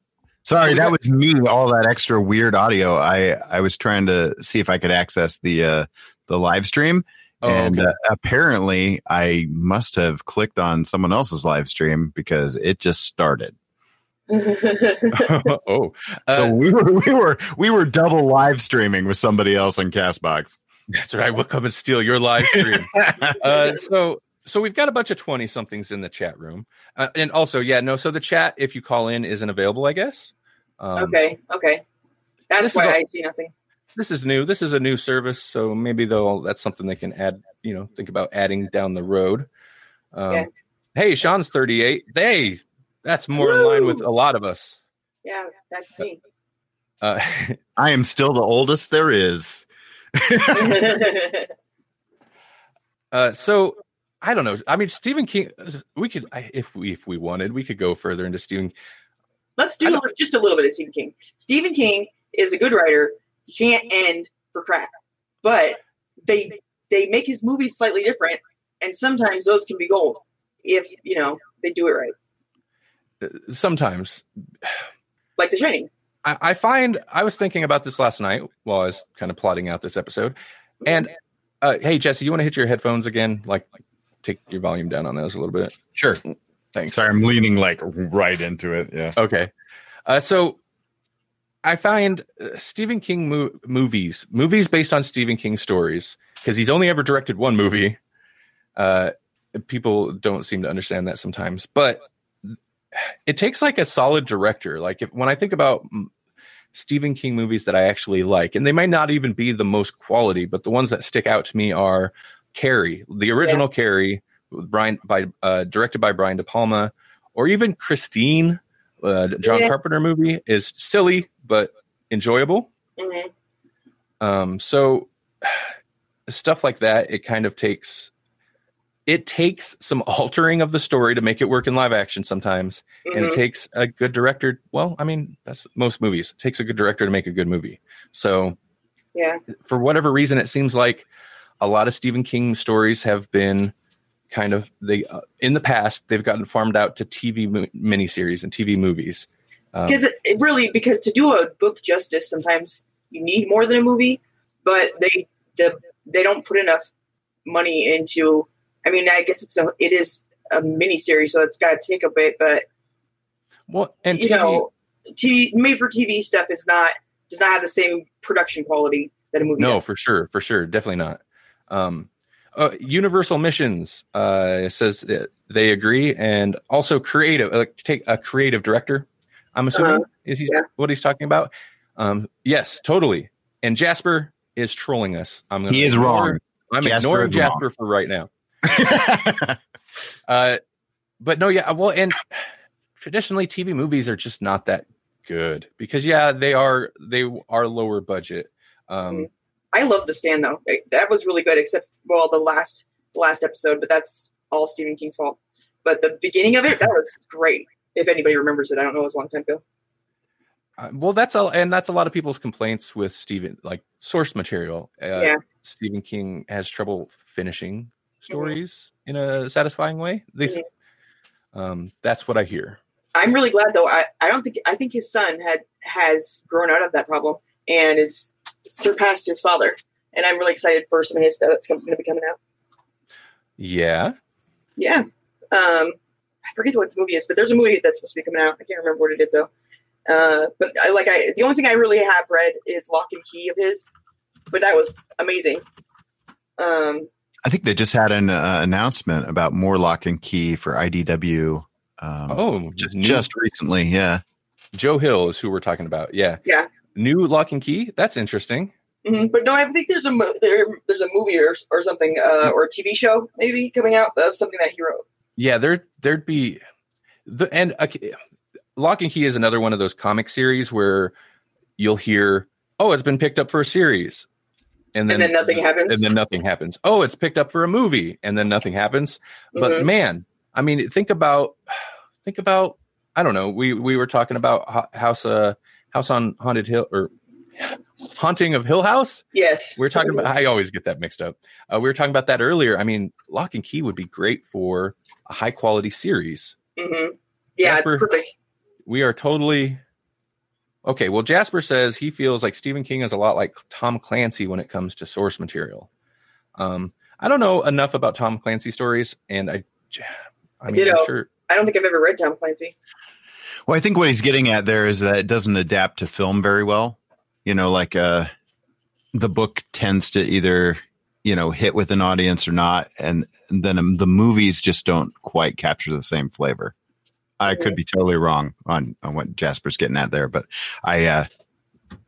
Sorry, that was me. All that extra weird audio. I I was trying to see if I could access the uh the live stream, Oh, and okay. uh, apparently, I must have clicked on someone else's live stream because it just started. [LAUGHS] oh, so uh, we were we were we were double live streaming with somebody else on Castbox. That's right. We'll come and steal your live stream. [LAUGHS] uh, so so we've got a bunch of 20 somethings in the chat room uh, and also yeah no so the chat if you call in isn't available i guess um, okay, okay. That's this is why a- I see nothing. this is new this is a new service so maybe they'll that's something they can add you know think about adding down the road um, Yeah. hey sean's 38 hey that's more in line with a lot of us Yeah, that's me. uh, [LAUGHS] I am still the oldest there is. [LAUGHS] uh, so i don't know i mean stephen king we could if we if we wanted we could go further into stephen Let's do just a little bit of Stephen King. Stephen King is a good writer. He can't end for crap, but they they make his movies slightly different, and sometimes those can be gold if you know they do it right, sometimes like The Shining. I, I find I was thinking about this last night while I was kind of plotting out this episode. And uh, hey, Jesse, you want to hit your headphones again? Like, take your volume down on those a little bit. Sure. Thanks. Sorry, I'm leaning like right into it. Yeah. Okay. Uh, so I find uh, Stephen King mo- movies, movies based on Stephen King stories, because he's only ever directed one movie. Uh, people don't seem to understand that sometimes, but it takes like a solid director. Like if when I think about Stephen King movies that I actually like, and they might not even be the most quality, but the ones that stick out to me are Carrie, the original Carrie, with Brian by uh, directed by Brian De Palma, or even Christine, uh, John Yeah. Carpenter movie is silly but enjoyable. Mhm. Um, so [SIGHS] stuff like that, it kind of takes it takes some altering of the story to make it work in live action sometimes, and it takes a good director. Well, I mean, that's most movies. It takes a good director to make a good movie. So Yeah, for whatever reason, it seems like a lot of Stephen King stories have been kind of they uh, in the past they've gotten farmed out to TV mo- miniseries and TV movies. Um, because it, it really because to do a book justice, sometimes you need more than a movie, but they the they don't put enough money into. I mean, I guess it's a it is a mini series, so it's got to take a bit, but well, and you TV, know, TV made for TV stuff is not does not have the same production quality that a movie. No, does. for sure, for sure, definitely not. Um, uh, Universal Missions uh, says that they agree, and also creative. Uh, take a creative director. I'm assuming Uh-huh. is he Yeah. what he's talking about? Um, yes, totally. And Jasper is trolling us. I'm gonna He is ignore- wrong. I'm Jasper ignoring is wrong. Jasper for right now. [LAUGHS] Uh, but no, yeah, well, and traditionally TV movies are just not that good because yeah, they are they are lower budget. Um, I love the stand though. That was really good, except well the last the last episode, but that's all Stephen King's fault. But the beginning of it, that was great. If anybody remembers it, I don't know, it was a long time ago. Uh, well, that's a and that's a lot of people's complaints with Stephen, like source material. Uh, Yeah. Stephen King has trouble finishing stories in a satisfying way. At least, um, that's what I hear. I'm really glad though. I, I don't think I think his son had has grown out of that problem and is surpassed his father. And I'm really excited for some of his stuff that's going to be coming out. Yeah, Yeah. Um, I forget what the movie is, but there's a movie that's supposed to be coming out. I can't remember what it is though. Uh, but I like I the only thing I really have read is Locke and Key of his, but that was amazing. Um, I think they just had an uh, announcement about more Locke and Key for IDW. Um, oh, just new- just recently, yeah. Joe Hill is who we're talking about. Yeah, Yeah. New Locke and Key. That's interesting. mhm. But no, I think there's a mo- there, there's a movie or, or something uh, or a TV show maybe coming out of something that he wrote. Yeah, there there'd be the and uh, Locke and Key is another one of those comic series where you'll hear, "Oh, it's been picked up for a series," and then, And then nothing happens. and then nothing happens. Oh, it's picked up for a movie, and then nothing happens. But Mhm. man, I mean, think about think about I don't know. We we were talking about House uh House on Haunted Hill or Haunting of Hill House. Yes, We are talking about. I always get that mixed up. Uh, we were talking about that earlier. I mean, Locke and Key would be great for a high quality series. hmm Yeah, Jasper. perfect. We are totally okay. Well, Jasper says he feels like Stephen King is a lot like Tom Clancy when it comes to source material. Um, I don't know enough about Tom Clancy stories, and I, I mean, Ditto. I'm sure. I don't think I've ever read Tom Clancy. Well, I think what he's getting at there is that it doesn't adapt to film very well. You know, like uh, the book tends to either you know hit with an audience or not, and, and then um, the movies just don't quite capture the same flavor. I could be totally wrong on, on what Jasper's getting at there, but I uh,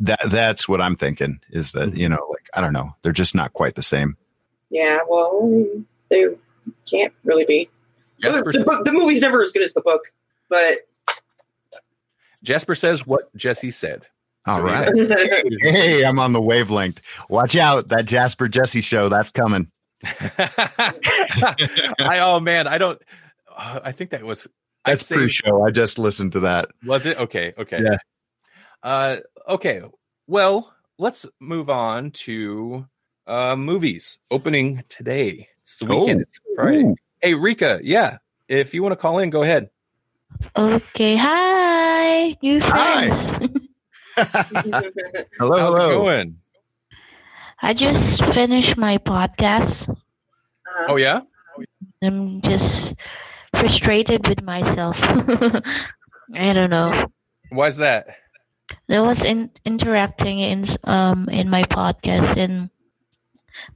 that that's what I'm thinking is that you know, like I don't know, they're just not quite the same. Yeah, well, they can't really be. Jasper, The, book, the movie's never as good as the book, but Jasper says what Jesse said. All So, right. yeah, [LAUGHS] Hey, I'm on the wavelength. Watch out, that Jasper Jesse show that's coming. [LAUGHS] I oh man, I don't. Uh, I think that was. I That's say, pre-show. I just listened to that. was it okay? Okay. Yeah. Uh, okay. Well, let's move on to uh, movies opening today. It's the weekend. Oh. It's Friday. Ooh. Hey, Rika. Yeah, if you want to call in, go ahead. Okay, hi, new Hi. friends. [LAUGHS] hello, How's it hello. going? I just finished my podcast. Oh yeah. I'm just frustrated with myself. [LAUGHS] I don't know. Why's that? I was in, interacting in um in my podcast and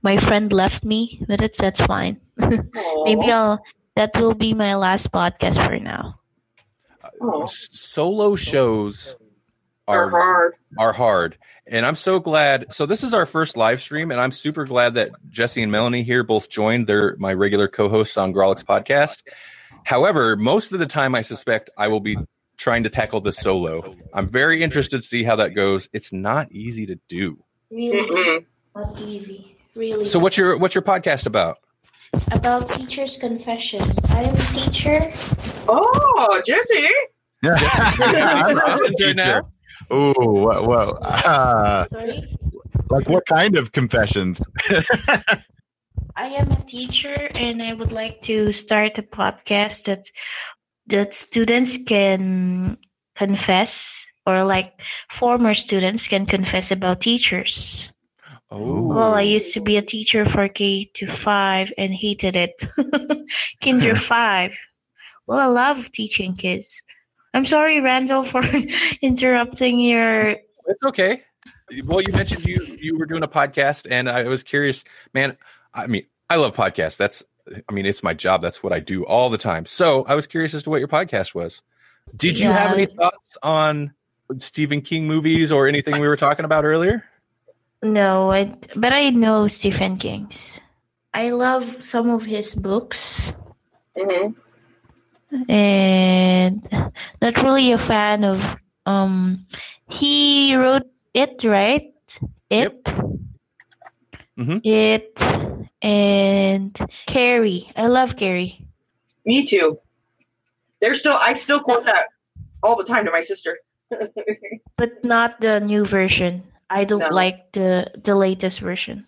my friend left me, but it's that's fine. [LAUGHS] Maybe I'll that will be my last podcast for now. Aw. Solo shows are are hard. are hard. And I'm so glad. So this is our first live stream, and I'm super glad that Jesse and Melanie here both joined. They're my regular co-hosts on Grawlix podcast. However, most of the time, I suspect I will be trying to tackle this solo. I'm very interested to see how that goes. It's not easy to do. Really not easy. Really. So what's your what's your podcast about? about teachers' confessions? I am a teacher. Oh, Jesse. Yeah, I'm interested now. Oh, well, well uh, Sorry. like what kind of confessions? [LAUGHS] I am a teacher and I would like to start a podcast that that students can confess or like former students can confess about teachers. Oh, Well, I used to be a teacher for K to 5 and hated it. [LAUGHS] Kinder [LAUGHS] 5. Well, I love teaching kids. I'm sorry, Randall, for [LAUGHS] interrupting your it's okay. Well, you mentioned you you were doing a podcast, and I was curious, man. I mean, I love podcasts. That's, I mean, it's my job. That's what I do all the time. So I was curious as to what your podcast was. Did you have any thoughts on Stephen King movies or anything we were talking about earlier? No, I, but I know Stephen King's. I love some of his books hmm and not really a fan of um he wrote it right it Mhm. it and Carrie I love Carrie Me too. They're still. I still quote that all the time to my sister. [LAUGHS] but not the new version I don't No. like the the latest version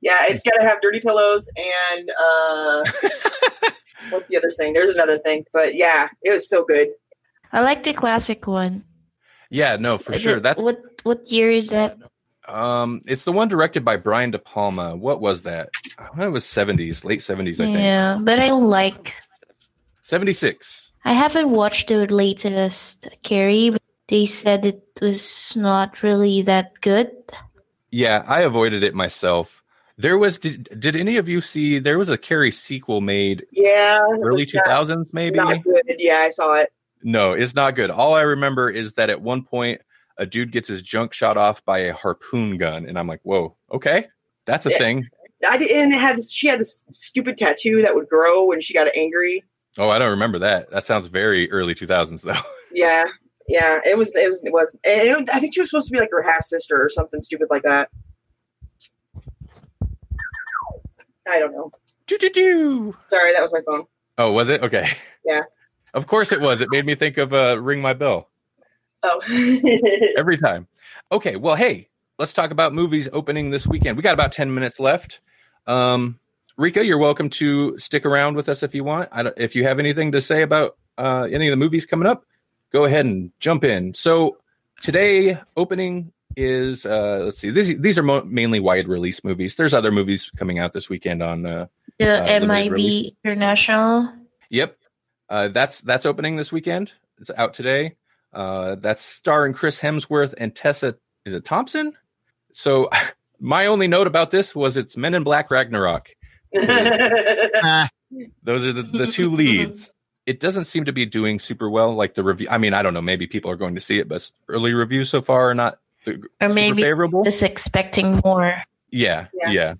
yeah, it's got to have dirty pillows and uh, [LAUGHS] what's the other thing? There's another thing, but yeah, it was so good. I like the classic one Yeah, no, for Is sure. it- That's what what year is that um, it's the one directed by Brian De Palma. What was that? Oh, It was seventies, late seventies, I think. yeah but I like Seventy six. I haven't watched the latest Carrie, but they said it was not really that good. Yeah, I avoided it myself. There was did, did any of you see there was a Carrie sequel made Yeah, early was two not- thousands maybe? Not good. Yeah, I saw it. No, it's not good. All I remember is that at one point a dude gets his junk shot off by a harpoon gun, and I'm like, whoa, okay, that's a thing. I and it had this, she had this stupid tattoo that would grow when she got angry. Oh, I don't remember that. That sounds very early two thousands though. [LAUGHS] Yeah, yeah, it was. It was. It was. And it, I think she was supposed to be like her half sister or something stupid like that. I don't know. Do, do, do. Sorry, that was my phone. Oh, was it? Okay. Yeah. Of course it was. It made me think of uh, Ring My Bell Oh, [LAUGHS] every time. Okay, well, hey, let's talk about movies opening this weekend. We got about 10 minutes left. Um, Rika, you're welcome to stick around with us if you want. I don't, if you have anything to say about uh, any of the movies coming up, go ahead and jump in. So, today, opening is uh, let's see. These these are mo- mainly wide release movies. There's other movies coming out this weekend on. Uh, The Uh, MIB release. International. yep, uh, that's that's opening this weekend. It's out today. Uh, that's starring Chris Hemsworth and Tessa. Is it Thompson? So [LAUGHS] my only note about this was it's Men in Black Ragnarok. [LAUGHS] [LAUGHS] Those are the, the two leads. It doesn't seem to be doing super well. Like the review. I mean, I don't know. Maybe people are going to see it, but early reviews so far are not the- Or super maybe favorable. just expecting more. Yeah, Yeah. yeah,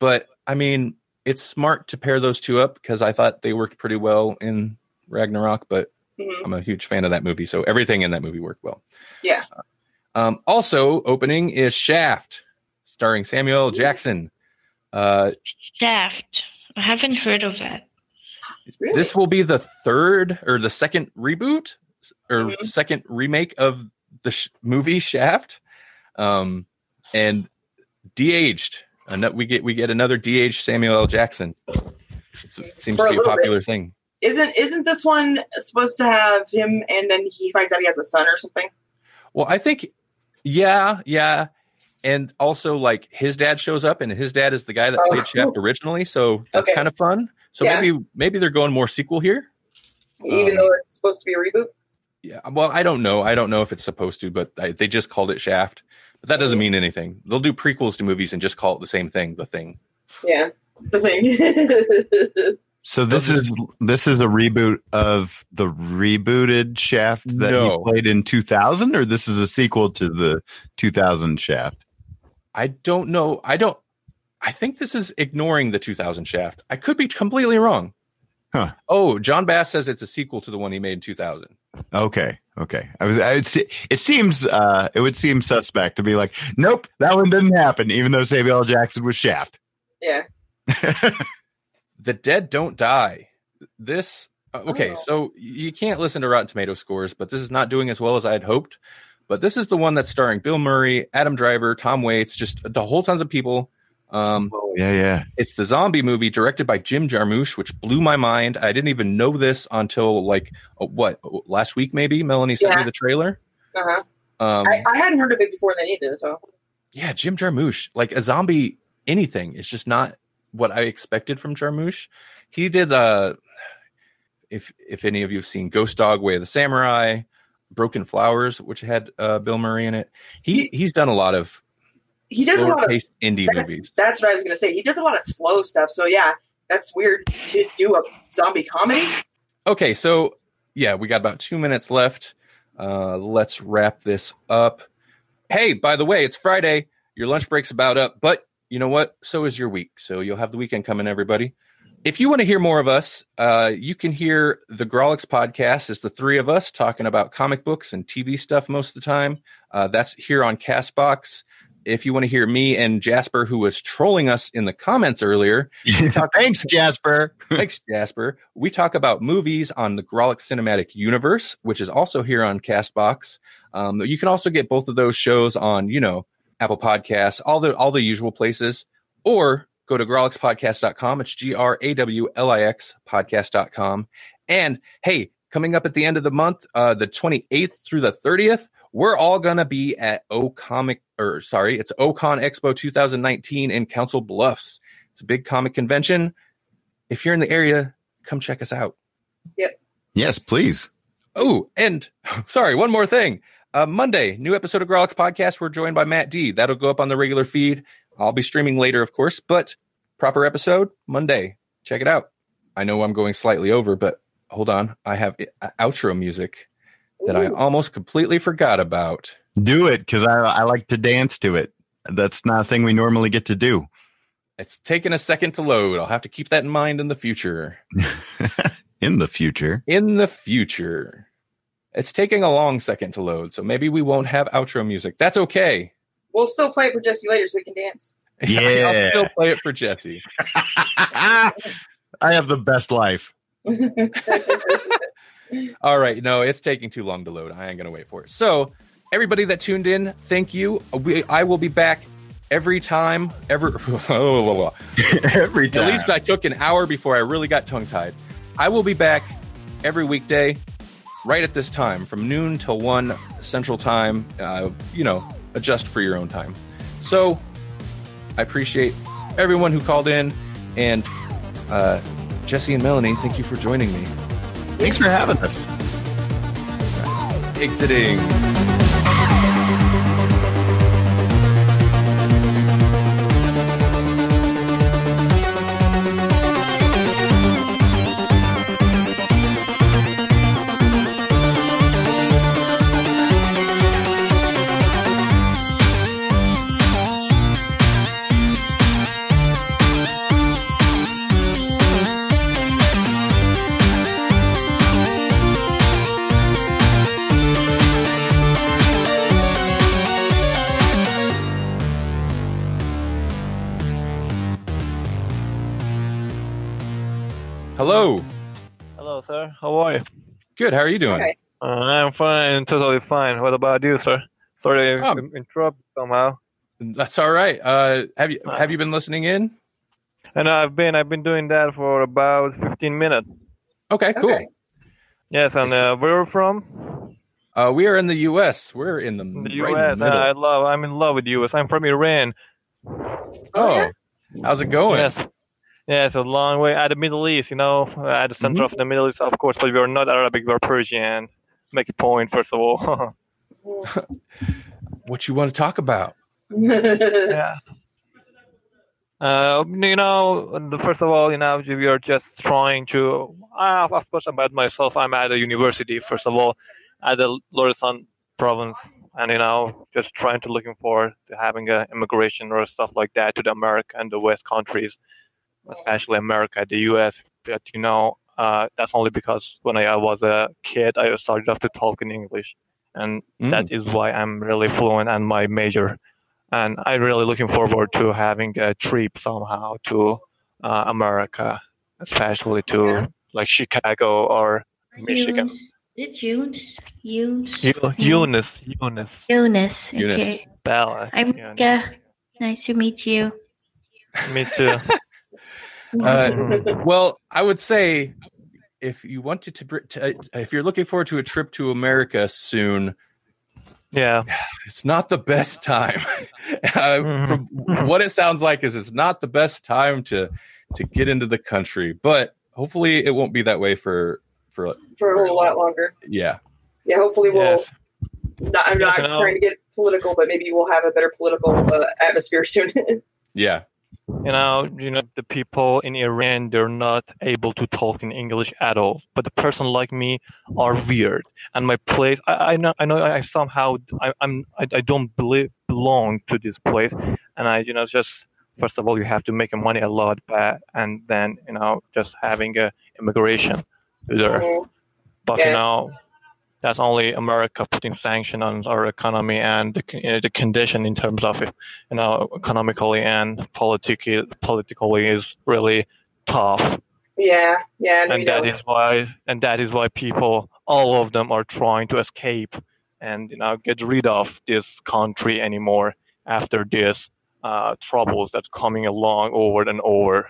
But I mean, it's smart to pair those two up because I thought they worked pretty well in Ragnarok. But Mhm. I'm a huge fan of that movie, so everything in that movie worked well. Yeah. Um, also, opening is Shaft, starring Samuel L. Jackson. Uh, Shaft. I haven't heard of that. Really? This will be the third or the second reboot or Mhm. second remake of the sh- movie Shaft, um, and de-aged. Ano- We get we get another de-aged Samuel L. Jackson. It's, it seems For a to be a little bit. popular thing. Isn't isn't this one supposed to have him and then he finds out he has a son or something? Well, I think, yeah, yeah, and also like his dad shows up, and his dad is the guy that Oh, played Shaft originally, so that's Okay. kind of fun. So Yeah. maybe maybe they're going more sequel here. Even Um, though it's supposed to be a reboot? Yeah, well, I don't know. I don't know if it's supposed to, but I, they just called it Shaft. But that doesn't mean anything. They'll do prequels to movies and just call it the same thing, The Thing. Yeah. The thing. [LAUGHS] so this is this is a reboot of the rebooted Shaft that No. he played in 2000, or this is a sequel to the 2000 Shaft. I don't know. I don't. I think this is ignoring the 2000 Shaft. I could be completely wrong. Huh. Oh, John Bass says it's a sequel to the one he made in 2000. Okay, okay. I was. I would it seems. Uh, it would seem suspect to be like, nope, that one didn't happen. Even though Samuel L. Jackson was Shaft. yeah. [LAUGHS] The Dead Don't Die. This. uh, Okay, Oh. so you can't listen to Rotten Tomato scores, but this is not doing as well as I had hoped. But this is the one that's starring Bill Murray, Adam Driver, Tom Waits, just a whole tons of people. Um, Oh yeah, yeah. It's the zombie movie directed by Jim Jarmusch, which blew my mind. I didn't even know this until like uh, what last week, maybe. Melanie sent me the trailer. Uh-huh. Um, I, I hadn't heard of it before then either, so yeah, Jim Jarmusch, like a zombie anything, is just not what I expected from Jarmusch. He did, uh, if if any of you have seen Ghost Dog, Way of the Samurai, Broken Flowers, which had uh, Bill Murray in it. He he's done a lot of he does a lot of indie that- movies. that's what I was gonna say. He does a lot of slow stuff, so yeah, that's weird to do a zombie comedy. Okay, so yeah, we got about two minutes left. Uh, let's wrap this up. Hey, by the way, it's Friday. Your lunch break's about up, but you know what? So is your week. So you'll have the weekend coming, everybody. If you want to hear more of us, uh, you can hear the Grawlix podcast. It's the three of us talking about comic books and TV stuff most of the time. Uh, that's here on Castbox. If you want to hear me and Jasper, who was trolling us in the comments earlier, [LAUGHS] Thanks, Jasper. [LAUGHS] Thanks, Jasper. We talk about movies on the Grawlix Cinematic Universe, which is also here on Castbox. Um, you can also get both of those shows on, you know, Apple Podcasts, all the all the usual places, or go to grawlixpodcast.com. It's G R A W L I X podcast.com. And hey, coming up at the end of the month, uh, the 28th through the 30th, we're all gonna be at O Comic or sorry, it's OCon Expo 2019 in Council Bluffs. It's a big comic convention. If you're in the area, come check us out. Yep. Yes, please. Oh, and [LAUGHS] sorry, one more thing. Uh, Monday, new episode of Grawlix Podcast. We're joined by Matt D. That'll go up on the regular feed. I'll be streaming later, of course, but proper episode Monday. Check it out. I know I'm going slightly over, but hold on. I have uh, outro music that I almost completely forgot about. Do it because I, I like to dance to it. That's not a thing we normally get to do. It's taking a second to load. I'll have to keep that in mind in the future. [LAUGHS] In the future. In the future. It's taking a long second to load, so maybe we won't have outro music. That's okay. We'll still play it for Jesse later so we can dance. [LAUGHS] Yeah. I'll still play it for Jesse. [LAUGHS] I have the best life. [LAUGHS] All right, no, it's taking too long to load. I ain't gonna wait for it. So, everybody that tuned in, thank you. We, I will be back every time. Ever, Every time. at least I took an hour before I really got tongue tied. I will be back every weekday, right at this time, from noon till one Central Time. Uh, you know, adjust for your own time. So I appreciate everyone who called in, and uh, Jesse and Melanie, thank you for joining me. Thanks for having us. Exiting. Good. How are you doing? Okay. Uh, I'm fine, totally fine. What about you, sir? Sorry, I Um, in- interrupt somehow. That's all right. Uh, have you have you been listening in? And I've been I've been doing that for about 15 minutes. Okay, cool. Okay. Yes, and uh, where are you from? Uh, we are in the U.S. We're in the, The right U.S. in the Uh. I love. I'm in love with the U.S. I'm from Iran. oh, yeah? how's it going? Yes. Yeah, it's a long way at the Middle East, you know, at the center of the Middle East, of course, but we are not Arabic, we're Persian. Make a point, first of all. [LAUGHS] What you want to talk about? [LAUGHS] yeah. Uh, you know, first of all, you know, we are just trying to. Uh, of course, about myself, I'm at a university. First of all, at the Lorestan province, and you know, just trying to looking forward to having a immigration or stuff like that to the America and the West countries, especially America, the U.S. But you know, uh, that's only because when I, I was a kid, I started off to talk in English, and Mm. that is why I'm really fluent and my major and I'm really looking forward to having a trip somehow to uh, America, especially to Yeah. like Chicago or Michigan. Eunice. Is it Eunice? Eunice? Eu- Eunice, Eunice, Eunice. Eunice. Okay. Bella. I'm Eunice. Mika. Nice to meet you. Me too. [LAUGHS] [LAUGHS] Uh, Mhm. well, I would say if you wanted to, to, if you're looking forward to a trip to America soon, Yeah. [SIGHS] it's not the best time. [LAUGHS] uh, from what it sounds like is it's not the best time to to get into the country, but hopefully it won't be that way for for for a little lot longer. yeah. Yeah, hopefully we'll. Yes. Not, I'm not Yes, I know. trying to get political, but maybe we'll have a better political uh, atmosphere soon. [LAUGHS] Yeah. You know, you know, the people in Iran, they're not able to talk in English at all. But the person like me are weird. And my place, I, I know, I know, I somehow, I, I'm, I, I don't believe, belong to this place. And I, you know, just first of all, you have to make money a lot back, and then, you know, just having a immigration there. Mhm. But Yeah. you know, that's only America putting sanction on our economy and the, you know, the condition in terms of you know economically and politically politically is really tough, yeah, yeah, and, and that is why and that is why people all of them are trying to escape and you know get rid of this country anymore after this uh, troubles that's coming along over and over.